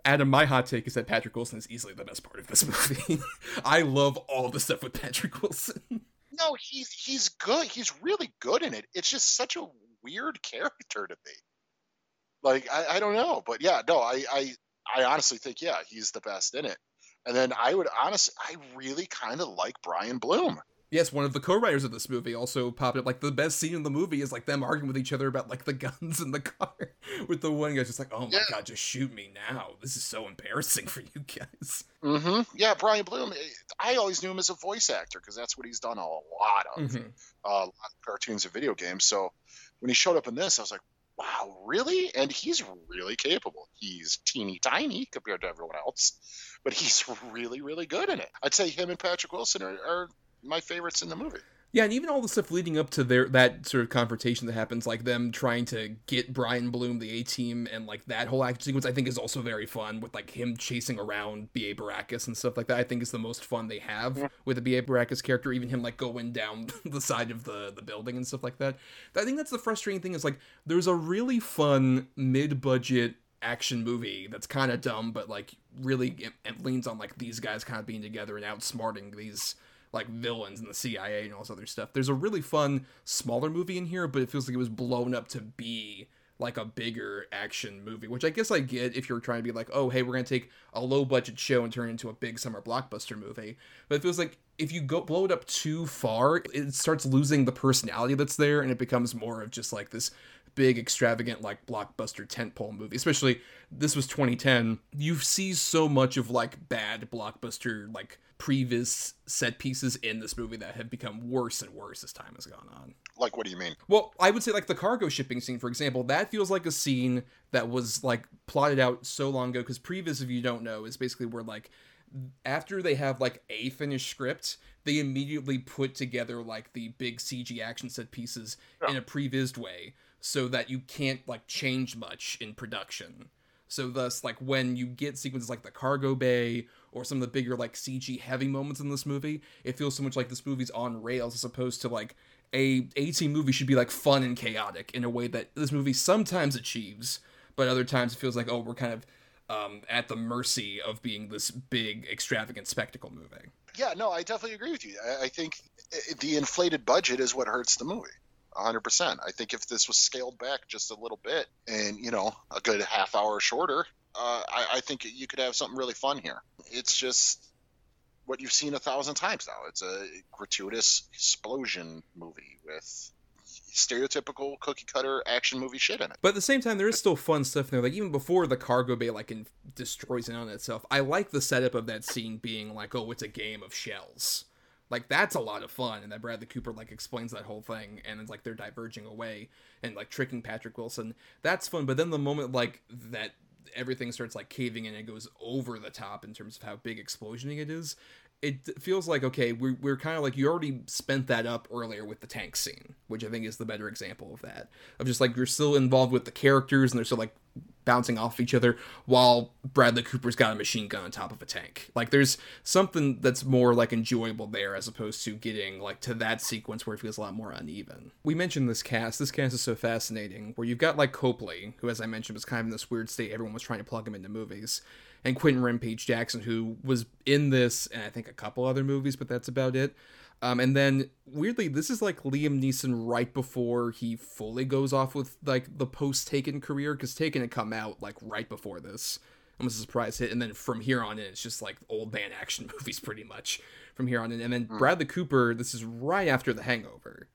Adam, my hot take is that Patrick Wilson is easily the best part of this movie. I love all the stuff with Patrick Wilson. No, he's he's good. He's really good in it. It's just such a weird character to me. Like, I, I don't know, but yeah, no, I, I I honestly think yeah, he's the best in it. And then I would honestly, I really kind of like Brian Bloom. Yes, one of the co-writers of this movie also popped up. Like the best scene in the movie is like them arguing with each other about like the guns in the car. with the one guy just like, "Oh my Yeah. god, just shoot me now! This is so embarrassing for you guys." Mm-hmm. Yeah, Brian Bloom. I always knew him as a voice actor because that's what he's done a lot of, Mhm. uh, a lot of cartoons and video games. So when he showed up in this, I was like, wow, really? And he's really capable. He's teeny tiny compared to everyone else, but he's really, really good in it. I'd say him and Patrick Wilson are, are my favorites in the movie. Yeah, and even all the stuff leading up to their that sort of confrontation that happens, like them trying to get Brian Bloom, the A team, and like that whole action sequence, I think is also very fun with like him chasing around B.A. Baracus and stuff like that. I think is the most fun they have with the B.A. Baracus character, even him like going down the side of the the building and stuff like that. I think that's the frustrating thing is like there's a really fun mid budget action movie that's kind of dumb, but like really it, it leans on like these guys kind of being together and outsmarting these like villains and the CIA and all this other stuff. There's a really fun smaller movie in here, but it feels like it was blown up to be like a bigger action movie, which I guess I get if you're trying to be like, oh, hey, we're gonna take a low budget show and turn it into a big summer blockbuster movie. But it feels like if you go blow it up too far, it starts losing the personality that's there, and it becomes more of just like this big extravagant like blockbuster tentpole movie especially this was 2010 you see so much of like bad blockbuster like previs set pieces in this movie that have become worse and worse as time has gone on Like, what do you mean? well, I would say like the cargo shipping scene, for example, that feels like a scene that was like plotted out so long ago. Because previs, if you don't know, is basically where like after they have like a finished script, they immediately put together like the big CG action set pieces in a prevised way, so that you can't like change much in production. So thus, like when you get sequences like the cargo bay or some of the bigger like CG heavy moments in this movie, it feels so much like this movie's on rails as opposed to like a 18 movie should be like fun and chaotic in a way that this movie sometimes achieves, but other times it feels like oh we're kind of um, at the mercy of being this big extravagant spectacle movie. Yeah, no, I definitely agree with you. I, I think the inflated budget is what hurts the movie. 100%. I think if this was scaled back just a little bit and, you know, a good half hour shorter, uh, I, I think you could have something really fun here. It's just what you've seen a thousand times now. It's a gratuitous explosion movie with stereotypical cookie cutter action movie shit in it. But at the same time, there is still fun stuff in there. Like even before the cargo bay like destroys it on itself, I like the setup of that scene being like, oh, it's a game of shells. Like that's a lot of fun, and that Bradley Cooper like explains that whole thing, and it's like they're diverging away and like tricking Patrick Wilson. That's fun. But then the moment like that everything starts like caving in and it goes over the top in terms of how big explosioning it is it feels like okay we're, we're kind of like you already spent that up earlier with the tank scene which i think is the better example of that. Of just like you're still involved with the characters and they're still like bouncing off each other while bradley cooper's got a machine gun on top of a tank. Like there's something that's more like enjoyable there as opposed to getting like to that sequence where it feels a lot more uneven. We mentioned this cast. This cast is so fascinating where you've got like copley who as i mentioned was kind of in this weird state everyone was trying to plug him into movies and Quinton Rampage Jackson, who was in this and I think a couple other movies, but that's about it. Um, and then weirdly, this is like Liam Neeson right before he fully goes off with like the post Taken career, because Taken had come out like right before this. Almost a surprise hit, and then from here on in, it's just like old man action movies pretty much from here on in. And then Bradley Cooper, this is right after The Hangover.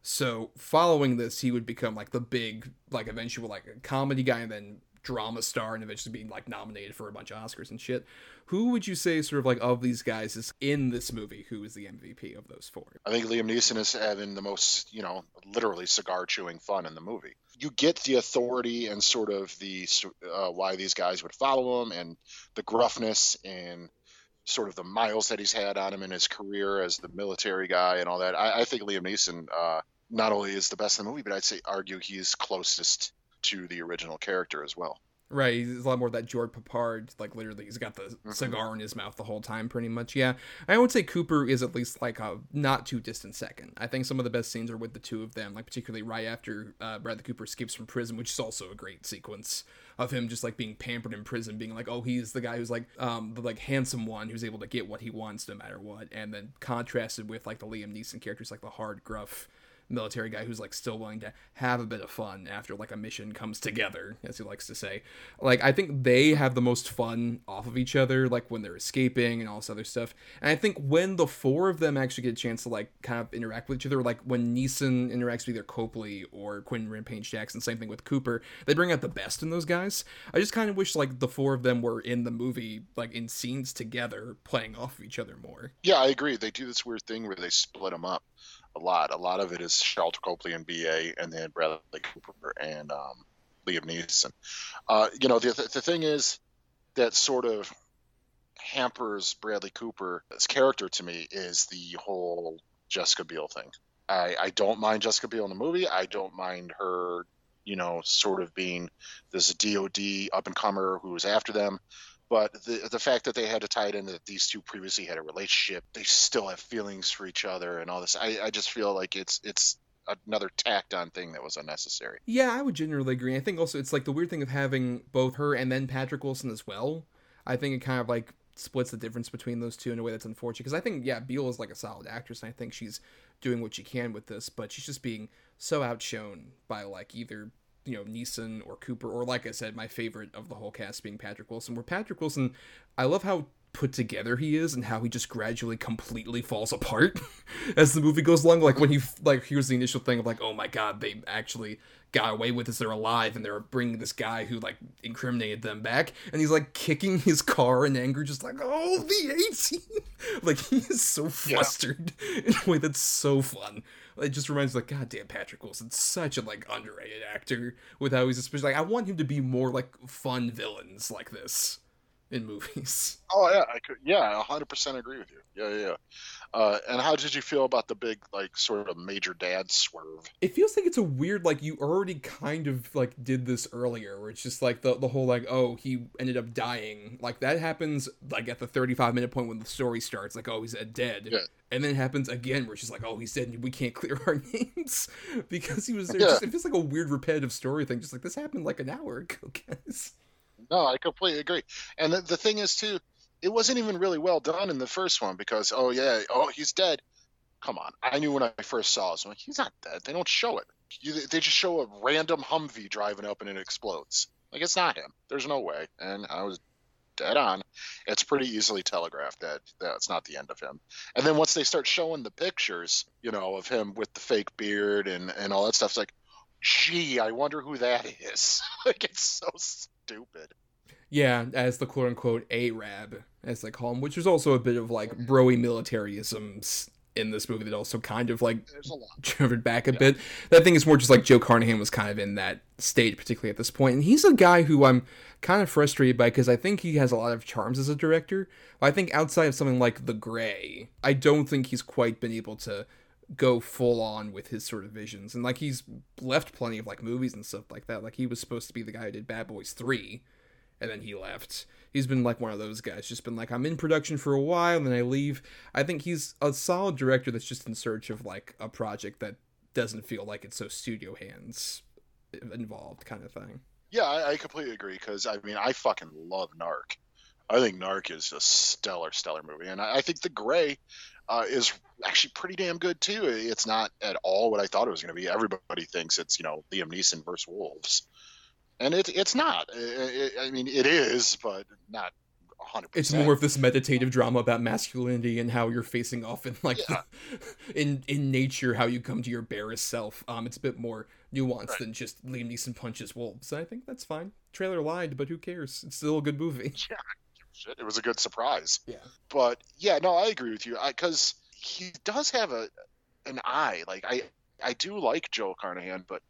So following this, he would become like the big, like eventual like comedy guy, and then drama star, and eventually being like nominated for a bunch of Oscars and shit. Who would you say, sort of like of these guys, is in this movie? Who is the MVP of those four? I think Liam Neeson is having the most, you know, literally cigar chewing fun in the movie. You get the authority and sort of the uh, why these guys would follow him and the gruffness and sort of the miles that he's had on him in his career as the military guy and all that. I, I think Liam Neeson uh, not only is the best in the movie, but I'd say argue he's closest to the original character as well. Right, he's a lot more that George Peppard. Like literally, he's got the Mm-hmm. cigar in his mouth the whole time, pretty much. Yeah, I would say Cooper is at least like a not too distant second. I think some of the best scenes are with the two of them, like particularly right after uh, Bradley Cooper escapes from prison, which is also a great sequence of him just like being pampered in prison, being like, oh, he's the guy who's like um the like handsome one who's able to get what he wants no matter what, and then contrasted with like the Liam Neeson characters, like the hard, gruff military guy who's like still willing to have a bit of fun after like a mission comes together as he likes to say. Like i think they have the most fun off of each other like when they're escaping and all this other stuff. And i think when the four of them actually get a chance to like kind of interact with each other like when Neeson interacts with either copley or quinton rampage jackson same thing with cooper they bring out the best in those guys. I just kind of wish like the four of them were in the movie like in scenes together playing off of each other more. Yeah, I agree. They do this weird thing where they split them up a lot. A lot of it is Sharlto Copley and BA, and then Bradley Cooper and um, Liam Neeson. Uh, you know, the, the thing is that sort of hampers Bradley Cooper's character to me is the whole Jessica Biel thing. I, I don't mind Jessica Biel in the movie. I don't mind her, you know, sort of being this DOD up and comer who's after them. But the the fact that they had to tie it in that these two previously had a relationship, they still have feelings for each other and all this. I, I just feel like it's it's another tacked on thing that was unnecessary. Yeah, I would generally agree. I think also it's like the weird thing of having both her and then Patrick Wilson as well. I think it kind of like splits the difference between those two in a way that's unfortunate. Because I think yeah, Biel is like a solid actress, and I think she's doing what she can with this, but she's just being so outshone by like either you know Neeson or Cooper, or like I said, my favorite of the whole cast being Patrick Wilson. Where Patrick Wilson, I love how put together he is and how he just gradually completely falls apart as the movie goes along. Like when he like here's the initial thing of like oh my god they actually got away with this they're alive and they're bringing this guy who like incriminated them back and he's like kicking his car in anger just like oh the A Team like he is so flustered in a way that's so fun it just reminds me like goddamn patrick wilson's such a like underrated actor with how he's especially like i want him to be more like fun villains like this in movies. Oh yeah, I could. Yeah, hundred percent agree with you. Yeah, yeah. yeah. Uh, and how did you feel about the big, like, sort of major dad swerve? It feels like it's a weird, like you already kind of like did this earlier, where it's just like the the whole like, oh, he ended up dying. Like that happens like at the thirty five minute point when the story starts, like, oh, he's dead. Yeah. And then it happens again, where she's like, oh, he's dead, and we can't clear our names because he was there. Yeah. Just, it feels like a weird repetitive story thing. Just like this happened like an hour ago, guys. No, I completely agree. And the, the thing is, too, it wasn't even really well done in the first one because, oh yeah, oh he's dead. Come on, I knew when I first saw this, I'm like, he's not dead. They don't show it. You, they just show a random Humvee driving up and it explodes. Like it's not him. There's no way. And I was dead on. It's pretty easily telegraphed that that's not the end of him. And then once they start showing the pictures, you know, of him with the fake beard and and all that stuff, it's like, gee, I wonder who that is. like it's so stupid. Yeah, as the quote unquote Arab, as they call him, which is also a bit of like broy militarisms in this movie that also kind of like driven back a bit. That thing is more just like Joe Carnahan was kind of in that state, particularly at this point. And he's a guy who I'm kind of frustrated by because I think he has a lot of charms as a director. But I think outside of something like The Grey, I don't think he's quite been able to go full on with his sort of visions. And like he's left plenty of like movies and stuff like that. Like he was supposed to be the guy who did Bad Boys 3 and then he left. He's been like one of those guys, just been like, I'm in production for a while, and then I leave. I think he's a solid director that's just in search of like a project that doesn't feel like it's so studio hands involved kind of thing. Yeah, I, I completely agree because I mean I fucking love Narc. I think Narc is a stellar, stellar movie, and I, I think The Grey uh, is actually pretty damn good too. It's not at all what I thought it was going to be. Everybody thinks it's you know Liam Neeson versus wolves, and it, it's not. I- I I mean, it is, but not hundred It's percent. more of this meditative drama about masculinity and how you're facing off in like in in nature, how you come to your barest self. Um, it's a bit more nuanced than just Liam Neeson punches wolves. And I think that's fine. Trailer lied, but who cares? It's still a good movie. Yeah, shit, it was a good surprise. Yeah. But yeah, no, I agree with you because he does have a an eye. Like I, I do like Joe Carnahan, but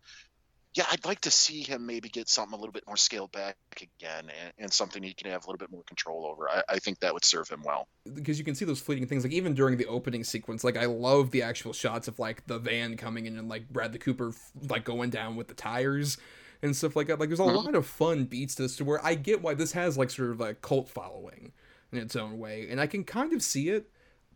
yeah, I'd like to see him maybe get something a little bit more scaled back again, and, and something he can have a little bit more control over. I, I think that would serve him well. because you can see those fleeting things like even during the opening sequence like i love the actual shots of like the van coming in and like bradley cooper like going down with the tires and stuff like that. Like there's a Mhm. lot of fun beats to this to where I get why this has like sort of a cult following in its own way, and I can kind of see it.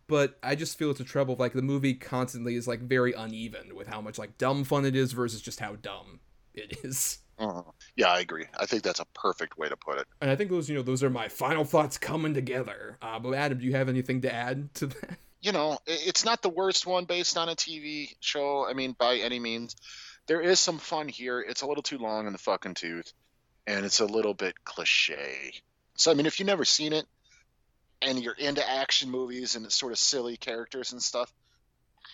But I just feel it's a trouble of like the movie constantly is like very uneven with how much like dumb fun it is versus just how dumb it is. Mhm. Yeah, I agree. I think that's a perfect way to put it. And I think those, you know, those are my final thoughts coming together. Uh, but Adam, do you have anything to add to that? you know, it's not the worst one based on a TV show. I mean, by any means, there is some fun here. It's a little too long in the fucking tooth, and it's a little bit cliche. So, I mean, if you've never seen it and you're into action movies and sort of silly characters and stuff,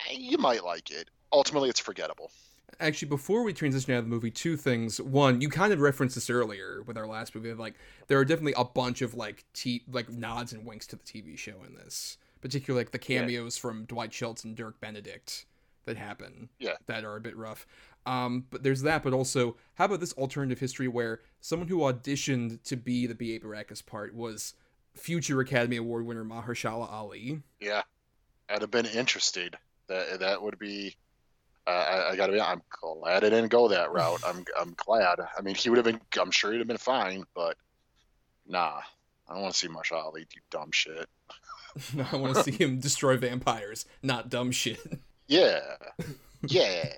you might like it. Ultimately, it's forgettable. Actually, before we transition out of the movie, two things. One, you kind of referenced this earlier with our last movie. Like, there are definitely a bunch of like t like nods and winks to the TV show in this, particularly like the cameos from Dwight Schultz and Dirk Benedict that happen. Yeah. that are a bit rough. Um, but there's that. But also, how about this alternative history where someone who auditioned to be the B.A. Baracus part was future Academy Award winner Mahershala Ali. Yeah, I'd have been interested. That that would be. Uh, I, I gotta be. I'm glad I didn't go that route. I'm I'm glad. I mean, he would have been. I'm sure he'd have been fine, but nah. I don't want to see Marshall Ali do dumb shit. I want to see him destroy vampires, not dumb shit. Yeah, yeah.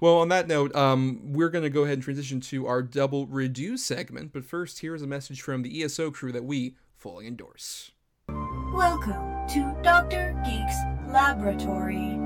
Well, on that note, um, we're going to go ahead and transition to our double reduce segment. But first, here's a message from the ESO crew that we fully endorse. Welcome to Dr. Geek's Laboratory.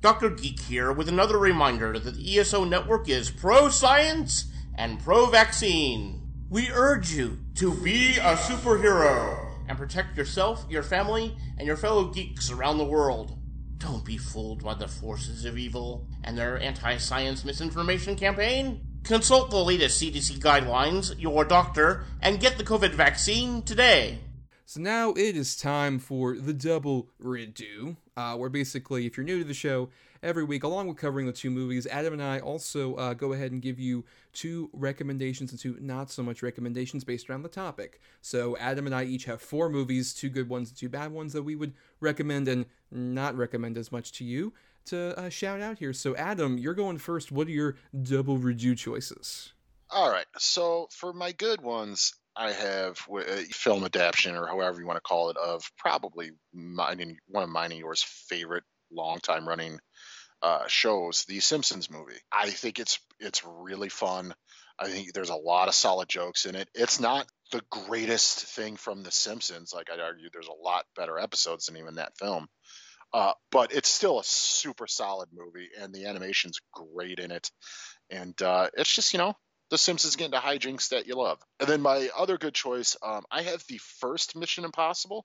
Dr. Geek here with another reminder that the ESO network is pro science and pro vaccine. We urge you to be a superhero and protect yourself, your family, and your fellow geeks around the world. Don't be fooled by the forces of evil and their anti science misinformation campaign. Consult the latest CDC guidelines, your doctor, and get the COVID vaccine today. So now it is time for the double redo, uh, where basically, if you're new to the show, every week, along with covering the two movies, Adam and I also uh, go ahead and give you two recommendations and two not so much recommendations based around the topic. So Adam and I each have four movies, two good ones and two bad ones that we would recommend and not recommend as much to you to uh, shout out here. So Adam, you're going first. What are your double redo choices? All right. So for my good ones, I have a film adaptation or however you want to call it of probably mine and one of mine and yours favorite long time running uh, shows, the Simpsons movie. I think it's it's really fun. I think there's a lot of solid jokes in it. It's not the greatest thing from The Simpsons. Like I'd argue, there's a lot better episodes than even that film. Uh, but it's still a super solid movie, and the animation's great in it. And uh, it's just you know the Simpsons get into hijinks that you love. And then my other good choice, um, I have the first Mission Impossible.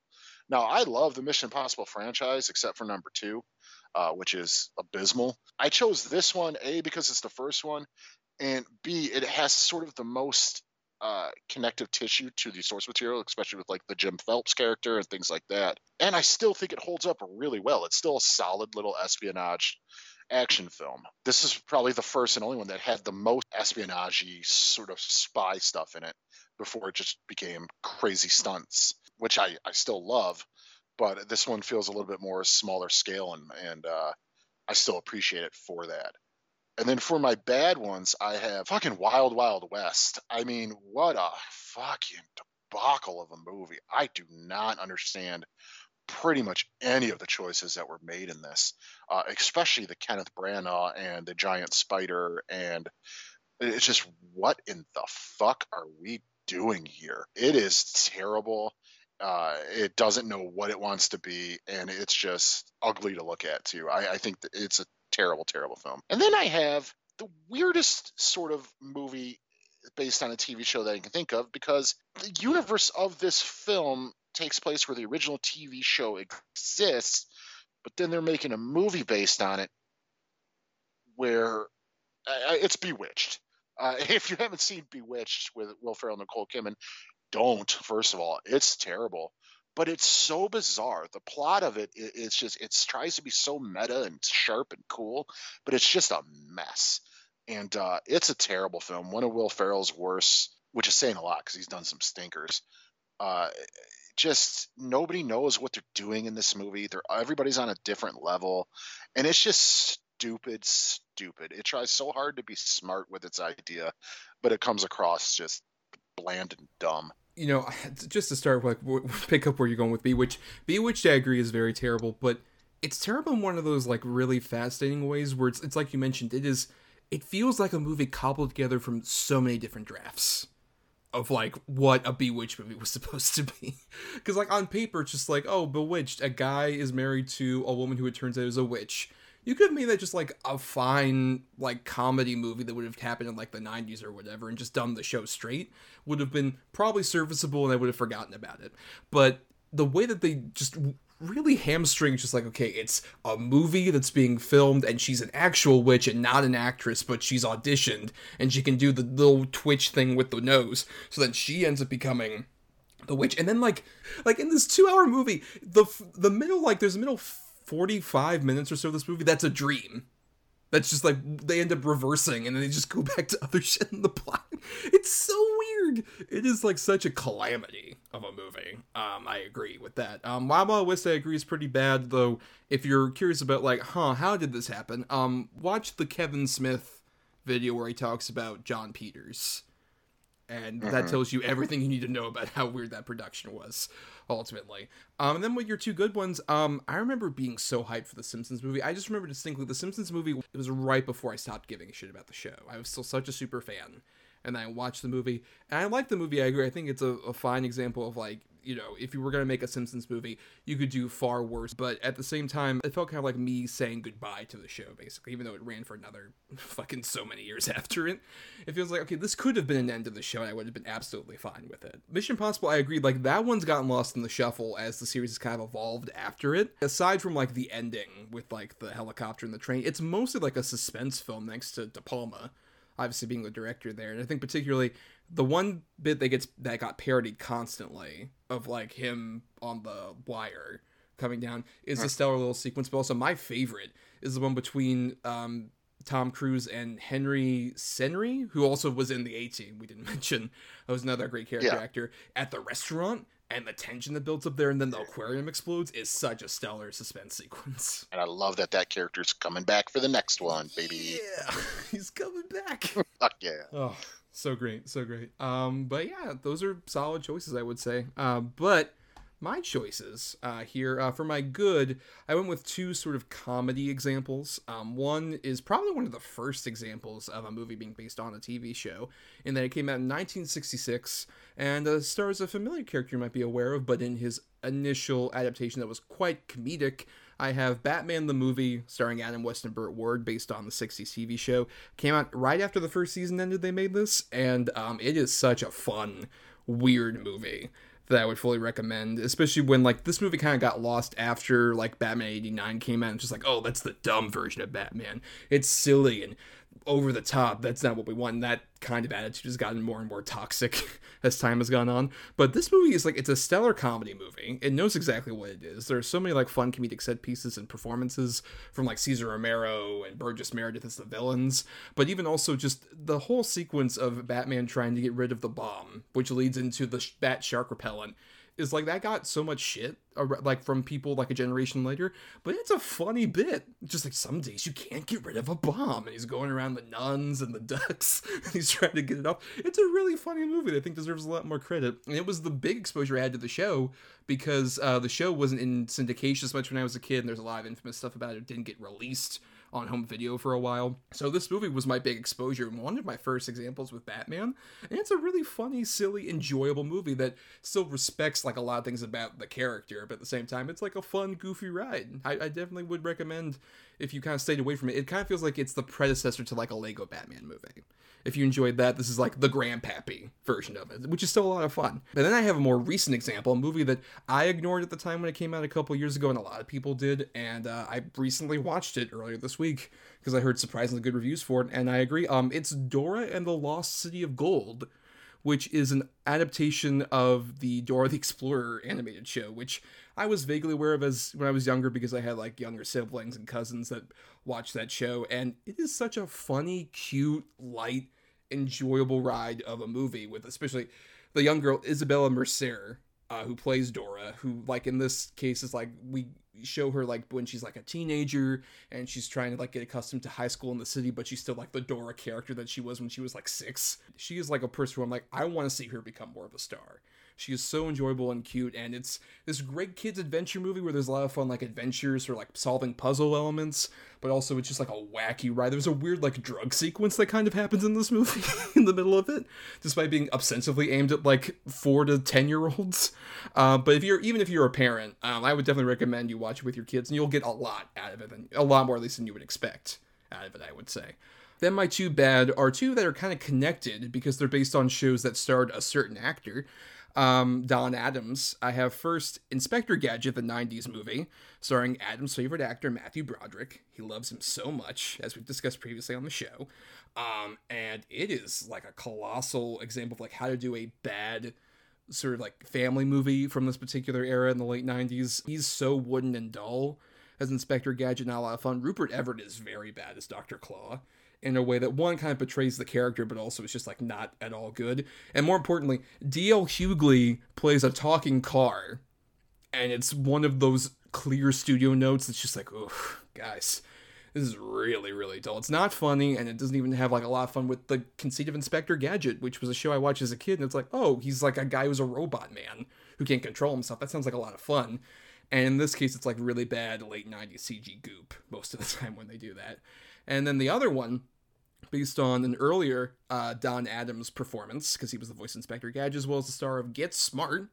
Now I love the Mission Impossible franchise, except for number two, uh, which is abysmal. I chose this one a because it's the first one, and b it has sort of the most uh, connective tissue to the source material, especially with like the Jim Phelps character and things like that. And I still think it holds up really well. It's still a solid little espionage action film. This is probably the first and only one that had the most espionage sort of spy stuff in it before it just became crazy stunts, which I, I still love. But this one feels a little bit more smaller scale, and, and uh, I still appreciate it for that. And then for my bad ones, I have fucking Wild Wild West. I mean, what a fucking debacle of a movie. I do not understand pretty much any of the choices that were made in this, uh, especially the Kenneth Branagh and the giant spider. And it's just, what in the fuck are we doing here? It is terrible. Uh, it doesn't know what it wants to be, and it's just ugly to look at too. I, I think it's a terrible, terrible film. And then I have the weirdest sort of movie based on a TV show that I can think of because the universe of this film takes place where the original TV show exists, but then they're making a movie based on it where uh, it's Bewitched. Uh, if you haven't seen Bewitched with Will Ferrell and Nicole Kidman, don't. First of all, it's terrible, but it's so bizarre. The plot of it, it it's just it tries to be so meta and sharp and cool, but it's just a mess. And uh, it's a terrible film. One of Will Ferrell's worst, which is saying a lot because he's done some stinkers. Uh, just nobody knows what they're doing in this movie. They're everybody's on a different level, and it's just stupid, stupid. It tries so hard to be smart with its idea, but it comes across just bland and dumb. You know, just to start, like pick up where you're going with Bewitched. Bewitched, I agree, is very terrible, but it's terrible in one of those like really fascinating ways where it's it's like you mentioned, it is. It feels like a movie cobbled together from so many different drafts of like what a Bewitched movie was supposed to be. Because like on paper, it's just like, oh, Bewitched, a guy is married to a woman who it turns out is a witch. You could have made that just like a fine like comedy movie that would have happened in like the 90s or whatever and just done the show straight would have been probably serviceable and I would have forgotten about it. But the way that they just really hamstring just like okay it's a movie that's being filmed and she's an actual witch and not an actress but she's auditioned and she can do the little twitch thing with the nose so then she ends up becoming the witch and then like like in this two hour movie the the middle like there's a middle 45 minutes or so of this movie that's a dream that's just like they end up reversing and then they just go back to other shit in the plot. It's so weird. It is like such a calamity of a movie. Um, I agree with that. Um, Wild West I agree is pretty bad though. If you're curious about like, huh, how did this happen? Um, watch the Kevin Smith video where he talks about Jon Peters, and that Mhm. tells you everything you need to know about how weird that production was ultimately. Um, and then with your two good ones, um, I remember being so hyped for the Simpsons movie. I just remember distinctly the Simpsons movie. It was right before I stopped giving a shit about the show. I was still such a super fan, and I watched the movie, and I like the movie. I agree. I think it's a, a fine example of like you know, if you were gonna make a Simpsons movie, you could do far worse. But at the same time, it felt kind of like me saying goodbye to the show, basically, even though it ran for another fucking so many years after it. It feels like okay, this could have been an end to the show, and I would have been absolutely fine with it. Mission Impossible, I agree. Like that one's gotten lost in the shuffle as the series has kind of evolved after it. Aside from like the ending with like the helicopter and the train, it's mostly like a suspense film thanks to De Palma obviously being the director there and i think particularly the one bit that gets that got parodied constantly of like him on the wire coming down is a stellar little sequence but also my favorite is the one between um Tom Cruise and Henry Czerny, who also was in the A Team. We didn't mention. That was another great character Yeah. actor at the restaurant, and the tension that builds up there, and then the aquarium explodes is such a stellar suspense sequence. And I love that that character's coming back for the next one, baby. Yeah, he's coming back. Fuck yeah. Oh, so great, so great. Um, but yeah, those are solid choices, I would say. Uh, but my choices uh, here uh, for my good, I went with two sort of comedy examples. Um, one is probably one of the first examples of a movie being based on a TV show, in that it came out in 1966 and uh, stars a familiar character you might be aware of, but in his initial adaptation that was quite comedic. I have Batman the movie starring Adam West and Burt Ward based on the 60s TV show. Came out right after the first season ended, they made this, and um, it is such a fun, weird movie that I would fully recommend, especially when like this movie kind of got lost after like Batman 89 came out and just like, oh, that's the dumb version of Batman. It's silly and over the top. That's not what we want. And that kind of attitude has gotten more and more toxic as time has gone on. But this movie is like it's a stellar comedy movie. It knows exactly what it is. There's so many like fun comedic set pieces and performances from like Cesar Romero and Burgess Meredith as the villains, but even also just the whole sequence of Batman trying to get rid of the bomb, which leads into the bat shark repellent is like that got so much shit like from people like a generation later but it's a funny bit. Just like some days you can't get rid of a bomb and he's going around the nuns and the ducks and he's trying to get it off. It's a really funny movie that i think deserves a lot more credit. And it was the big exposure i had to the show because uh, the show wasn't in syndication as much when i was a kid and there's a lot of infamous stuff about it. It didn't get released on home video for a while. So this movie was my big exposure and one of my first examples with Batman. And it's a really funny, silly, enjoyable movie that still respects like a lot of things about the character, but at the same time, it's like a fun, goofy ride. I, I definitely would recommend if you kind of stayed away from it. It kind of feels like it's the predecessor to like a Lego Batman movie. If you enjoyed that, this is like the grandpappy version of it, which is still a lot of fun. But then I have a more recent example, a movie that I ignored at the time when it came out a couple years ago, and a lot of people did. And uh, I recently watched it earlier this week because I heard surprisingly good reviews for it, and I agree. Um, it's Dora and the Lost City of Gold, which is an adaptation of the Dora the Explorer animated show, which I was vaguely aware of as when I was younger because I had like younger siblings and cousins that watched that show, and it is such a funny, cute, light, enjoyable ride of a movie with especially the young girl Isabela Merced, uh, who plays Dora, who like in this case is like we show her like when she's like a teenager and she's trying to like get accustomed to high school in the city, but she's still like the Dora character that she was when she was like six. She is like a person who I'm like, I want to see her become more of a star. She is so enjoyable and cute, and it's this great kids adventure movie where there's a lot of fun like adventures or like solving puzzle elements, but also it's just like a wacky ride. There's a weird like drug sequence that kind of happens in this movie in the middle of it, despite being ostensibly aimed at like four to ten year olds. Uh, but if you're even if you're a parent, um, I would definitely recommend you watch it with your kids, and you'll get a lot out of it, and a lot more at least than you would expect out of it. I would say. Then my two bad are two that are kind of connected because they're based on shows that starred a certain actor um, Don Adams. I have first Inspector Gadget, the 90s movie, starring Adams' favorite actor, Matthew Broderick. He loves him so much, as we've discussed previously on the show. Um, and it is like a colossal example of like how to do a bad sort of like family movie from this particular era in the late 90s. He's so wooden and dull as Inspector Gadget, not a lot of fun. Rupert Everett is very bad as Dr. Claw in a way that one kind of betrays the character, but also it's just like not at all good. And more importantly, D.L. Hughley plays a talking car, and it's one of those clear studio notes that's just like, oh, guys, this is really, really dull. It's not funny, and it doesn't even have like a lot of fun with the conceit of Inspector Gadget, which was a show I watched as a kid, and it's like, oh, he's like a guy who's a robot man who can't control himself. That sounds like a lot of fun. And in this case, it's like really bad late 90s CG goop most of the time when they do that. And then the other one, based on an earlier uh, Don Adams performance, because he was the voice Inspector Gadget, as well as the star of Get Smart,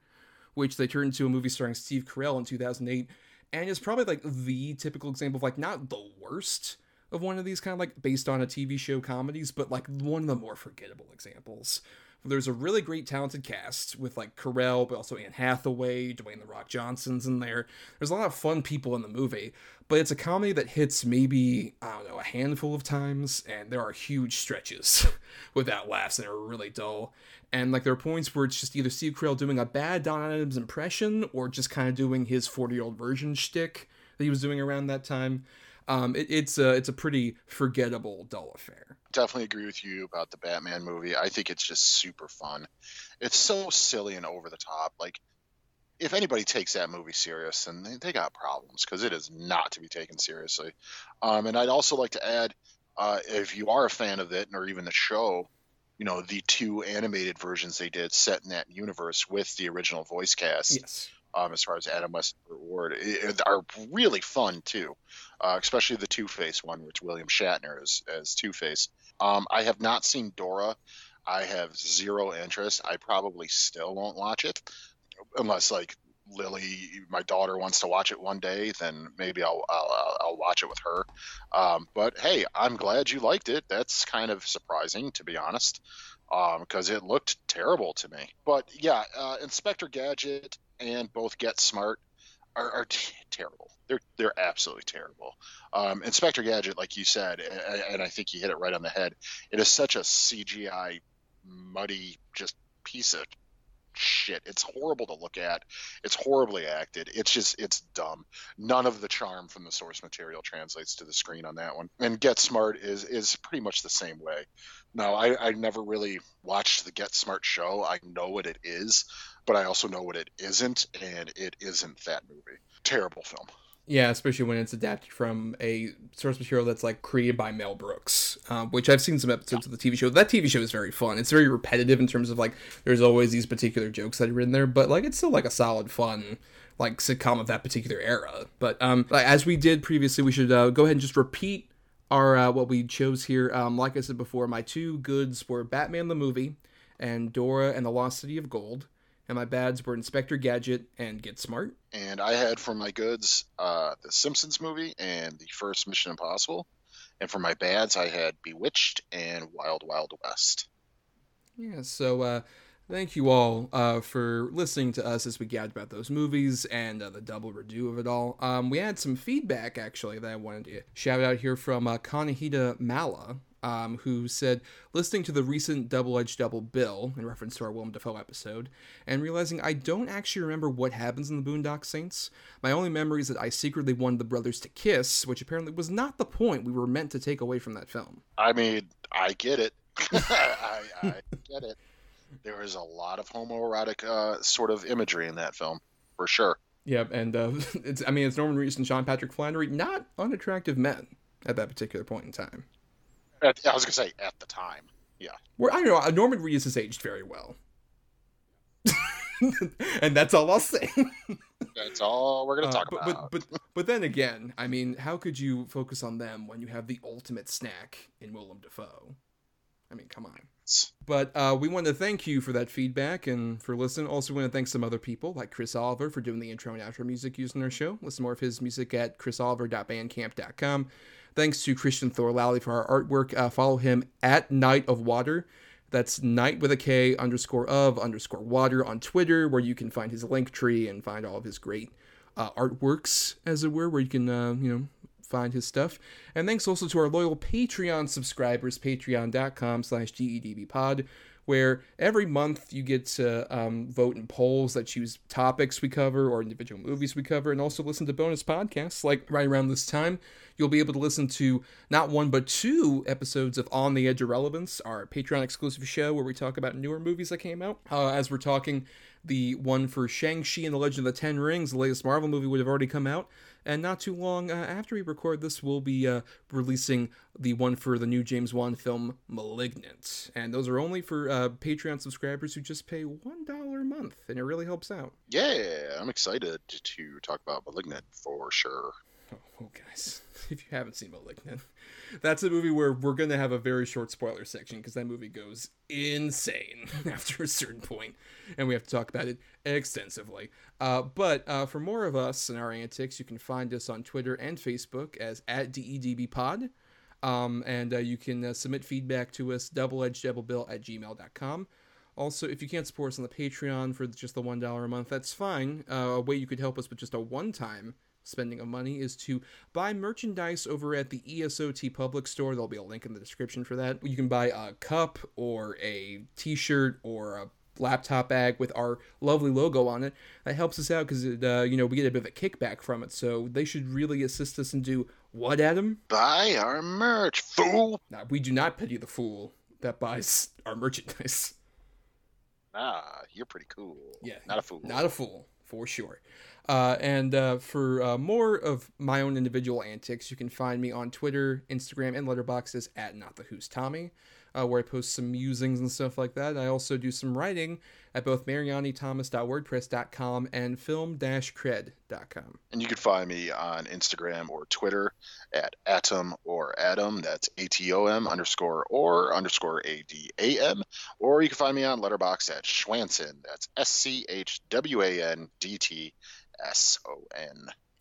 which they turned into a movie starring Steve Carell in 2008, and is probably like the typical example of like not the worst of one of these kind of like based on a TV show comedies, but like one of the more forgettable examples there's a really great talented cast with like Carell, but also Anne Hathaway, Dwayne the Rock Johnson's in there. There's a lot of fun people in the movie, but it's a comedy that hits maybe I don't know a handful of times, and there are huge stretches without laughs that are really dull. And like there are points where it's just either Steve Carell doing a bad Don Adams impression or just kind of doing his 40 year old Virgin shtick that he was doing around that time. Um, it, it's a it's a pretty forgettable dull affair definitely agree with you about the Batman movie. I think it's just super fun. It's so silly and over the top. Like, if anybody takes that movie serious, then they, they got problems because it is not to be taken seriously. Um, and I'd also like to add, uh, if you are a fan of it or even the show, you know, the two animated versions they did set in that universe with the original voice cast. Yes um, as far as Adam West Ward, are really fun too, uh, especially the Two Face one, which William Shatner is as Two Face. Um, I have not seen Dora. I have zero interest. I probably still won't watch it unless like Lily, my daughter, wants to watch it one day, then maybe I'll I'll, I'll watch it with her. Um, but hey, I'm glad you liked it. That's kind of surprising, to be honest, because um, it looked terrible to me. But yeah, uh, Inspector Gadget and both Get Smart are, are t- terrible. They're they're absolutely terrible. Um, Inspector Gadget, like you said, and, and I think you hit it right on the head. It is such a CGI muddy just piece of shit. It's horrible to look at. It's horribly acted. It's just it's dumb. None of the charm from the source material translates to the screen on that one. And Get Smart is is pretty much the same way. No, I, I never really watched the Get Smart show. I know what it is, but I also know what it isn't, and it isn't that movie. Terrible film. Yeah, especially when it's adapted from a source material that's like created by Mel Brooks, uh, which I've seen some episodes of the TV show. That TV show is very fun. It's very repetitive in terms of like there's always these particular jokes that are in there, but like it's still like a solid fun like sitcom of that particular era. But um, as we did previously, we should uh, go ahead and just repeat our uh, what we chose here. Um, like I said before, my two goods were Batman the movie and Dora and the Lost City of Gold and my bads were Inspector Gadget and Get Smart. And I had for my goods uh, the Simpsons movie and the first Mission Impossible. And for my bads, I had Bewitched and Wild Wild West. Yeah, so uh, thank you all uh, for listening to us as we gabbed about those movies and uh, the double redo of it all. Um, we had some feedback actually that I wanted to shout out here from uh, Kanahita Mala, um, who said, listening to the recent Double Edged Double Bill, in reference to our Willem Dafoe episode, and realizing I don't actually remember what happens in the Boondock Saints. My only memory is that I secretly wanted the brothers to kiss, which apparently was not the point we were meant to take away from that film. I mean, I get it. I, I, get it. There is a lot of homoerotic uh, sort of imagery in that film, for sure. Yeah, and uh, it's I mean it's Norman Reedus and Sean Patrick Flanery, not unattractive men at that particular point in time. At, I was gonna say at the time, yeah. Where I don't know, Norman Reedus has aged very well, and that's all I'll say. That's all we're gonna Uh, talk but, about. But, but but then again, I mean, how could you focus on them when you have the ultimate snack in Willem Dafoe? I mean, come on. But uh, we want to thank you for that feedback and for listening. Also, we want to thank some other people like Chris Oliver for doing the intro and outro music used in our show. Listen more of his music at chrisoliver.bandcamp.com. Thanks to Christian Thor Lally for our artwork. Uh, follow him at Knight of Water. That's night with a K underscore of underscore water on Twitter, where you can find his link tree and find all of his great uh, artworks, as it were, where you can, uh, you know, find his stuff. And thanks also to our loyal Patreon subscribers, patreon.com slash dedbpod, where every month you get to um, vote in polls that choose topics we cover or individual movies we cover, and also listen to bonus podcasts. Like right around this time, you'll be able to listen to not one but two episodes of On the Edge of Relevance, our Patreon exclusive show where we talk about newer movies that came out. Uh, as we're talking, the one for Shang-Chi and the Legend of the Ten Rings, the latest Marvel movie, would have already come out. And not too long uh, after we record this, we'll be uh, releasing the one for the new James Wan film, Malignant. And those are only for uh, Patreon subscribers who just pay $1 a month, and it really helps out. yeah, I'm excited to talk about *Malignant* for sure. Oh, oh, guys, if you haven't seen *Malignant*, that's a movie where we're going to have a very short spoiler section because that movie goes insane after a certain point, and we have to talk about it extensively. Uh, but uh, for more of us and our antics, you can find us on Twitter and Facebook as at DEDBpod. Um, and uh, you can uh, submit feedback to us, doubleedgedoublebill at gmail.com. Also, if you can't support us on the Patreon for just the $1 a month, that's fine. Uh, a way you could help us with just a one time spending of money is to buy merchandise over at the ESO TeePublic Store. There'll be a link in the description for that. You can buy a cup or a t shirt or a laptop bag with our lovely logo on it. That helps us out because, uh, you know, we get a bit of a kickback from it. So they should really assist us and do what, Adam? Buy our merch, fool. Now, we do not pity the fool that buys our merchandise. Nah, you're pretty cool. Yeah, not a fool. Not a fool, for sure. Uh, and uh, for uh, more of my own individual antics, you can find me on Twitter, Instagram, and Letterboxd at Not the Who's Tommy, uh, where I post some musings and stuff like that. I also do some writing at both marianithomas.wordpress.com and film-cred.com. And you can find me on Instagram or Twitter at Atom or Adam. That's A T O M underscore or underscore A D A M. Or you can find me on Letterboxd at Schwanson. That's S C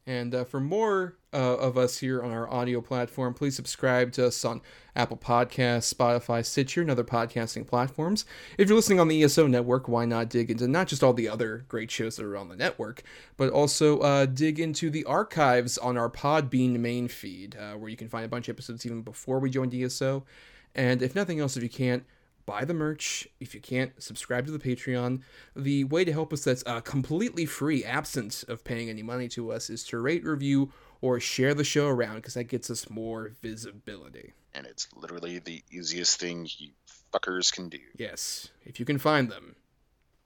And uh, for more uh, of us here on our audio platform, please subscribe to us on Apple Podcasts, Spotify, Stitcher, and other podcasting platforms. If you're listening on the ESO network, why not dig into not just all the other great shows that are on the network, but also uh, dig into the archives on our Podbean main feed, uh, where you can find a bunch of episodes even before we joined ESO. And if nothing else, if you can't, buy the merch. If you can't, subscribe to the Patreon. The way to help us that's uh, completely free, absent of paying any money to us, is to rate, review, or share the show around because that gets us more visibility. And it's literally the easiest thing you fuckers can do. Yes, if you can find them,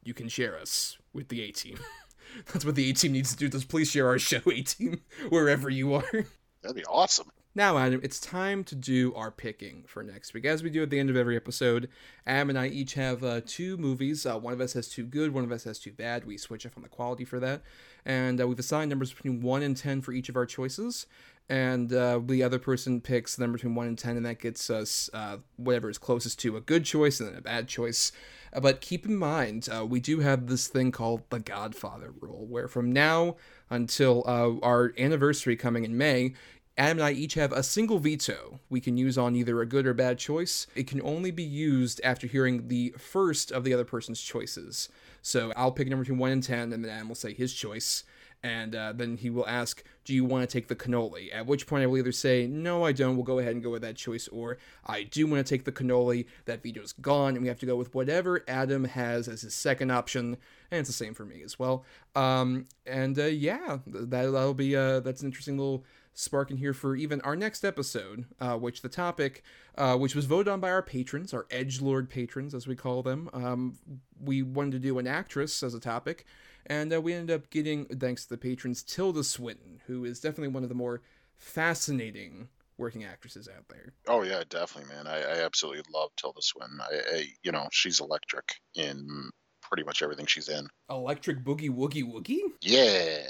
you can share us with the A team. That's what the A team needs to do. Just please share our show, A team, wherever you are. That'd be awesome. Now, Adam, it's time to do our picking for next week. As we do at the end of every episode, Adam and I each have uh, two movies. Uh, one of us has two good, one of us has two bad. We switch up on the quality for that. And uh, we've assigned numbers between 1 and 10 for each of our choices. And uh, the other person picks the number between 1 and 10, and that gets us uh, whatever is closest to a good choice and then a bad choice. Uh, but keep in mind, we do have this thing called the Godfather rule, where from now until our anniversary coming in May, Adam and I each have a single veto we can use on either a good or bad choice. It can only be used after hearing the first of the other person's choices. So I'll pick a number between 1 and 10, and then Adam will say his choice. And uh, then he will ask, do you want to take the cannoli? At which point I will either say, no, I don't, we'll go ahead and go with that choice, or I do want to take the cannoli, that veto's gone, and we have to go with whatever Adam has as his second option, and it's the same for me as well. Um, and uh, yeah, that, that'll be, uh, that's an interesting little spark in here for even our next episode, uh, which the topic, uh, which was voted on by our patrons, our edge lord patrons as we call them. Um, we wanted to do an actress as a topic, and uh, we ended up getting, thanks to the patrons, Tilda Swinton, who is definitely one of the more fascinating working actresses out there. Oh yeah, definitely, man. I, I absolutely love Tilda Swinton. I, I, you know, she's electric in pretty much everything she's in. Electric Boogie Woogie Woogie? Yeah.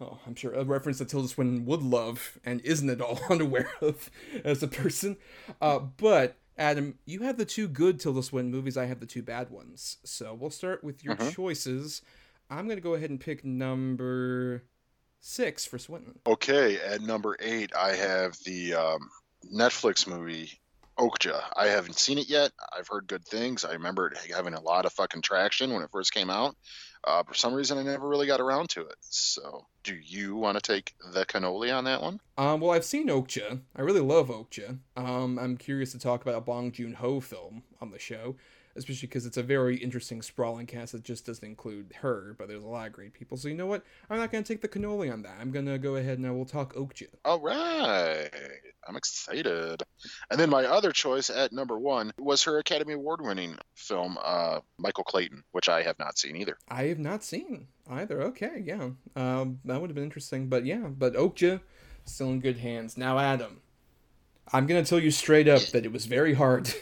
Oh, I'm sure a reference that Tilda Swinton would love and isn't at all unaware of as a person. Uh, but Adam, you have the two good Tilda Swinton movies. I have the two bad ones. So we'll start with your Mhm. choices. I'm gonna go ahead and pick number six for Swinton. Okay, at number eight, I have the um, Netflix movie Okja. I haven't seen it yet. I've heard good things. I remember it having a lot of fucking traction when it first came out. Uh, for some reason, I never really got around to it. So, do you want to take the cannoli on that one? Um, well, I've seen Okja. I really love Okja. Um, I'm curious to talk about a Bong Joon Ho film on the show, especially because it's a very interesting, sprawling cast that just doesn't include her, but there's a lot of great people. So you know what? I'm not gonna take the cannoli on that. I'm gonna go ahead and I will talk Okja. All right. I'm excited. And then my other choice at number one was her Academy Award winning film, uh, Michael Clayton, which I have not seen either. I have not seen either. Okay, yeah, um, that would have been interesting. But yeah, but Okja still in good hands. Now, Adam, I'm gonna tell you straight up that it was very hard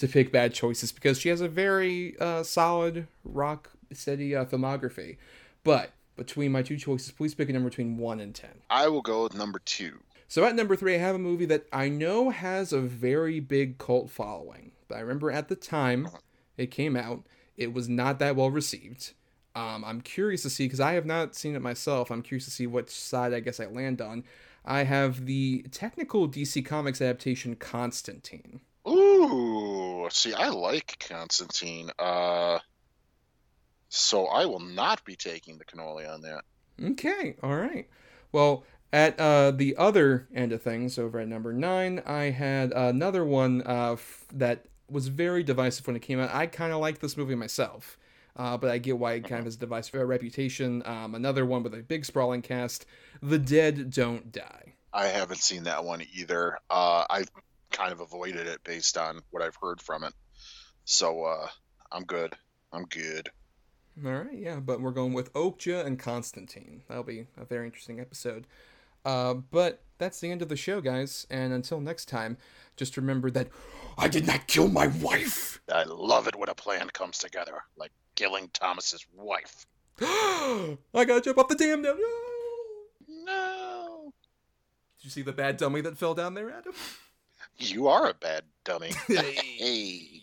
to pick bad choices because she has a very uh, solid rock steady uh, filmography. But between my two choices, please pick a number between one and ten. I will go with number two. So at number three, I have a movie that I know has a very big cult following. But I remember at the time it came out, it was not that well received. Um, I'm curious to see because I have not seen it myself. I'm curious to see what side I guess I land on. I have the technical DC Comics adaptation Constantine. Ooh, see, I like Constantine. Uh, so I will not be taking the cannoli on that. Okay, all right. Well, at uh, the other end of things, over at number nine, I had another one uh, f- that was very divisive when it came out. I kind of like this movie myself, uh, but I get why it kind of has a divisive reputation. Um, another one with a big sprawling cast, The Dead Don't Die. I haven't seen that one either. Uh, I've kind of avoided it based on what I've heard from it. So uh, I'm good. I'm good. All right, yeah, but we're going with Okja and Constantine. That'll be a very interesting episode. Uh, but that's the end of the show, guys. And until next time, just remember that I did not kill my wife. I love it when a plan comes together, like killing Thomas's wife. I gotta jump off the dam now. No. No. Did you see the bad dummy that fell down there, Adam? You are a bad dummy. Hey.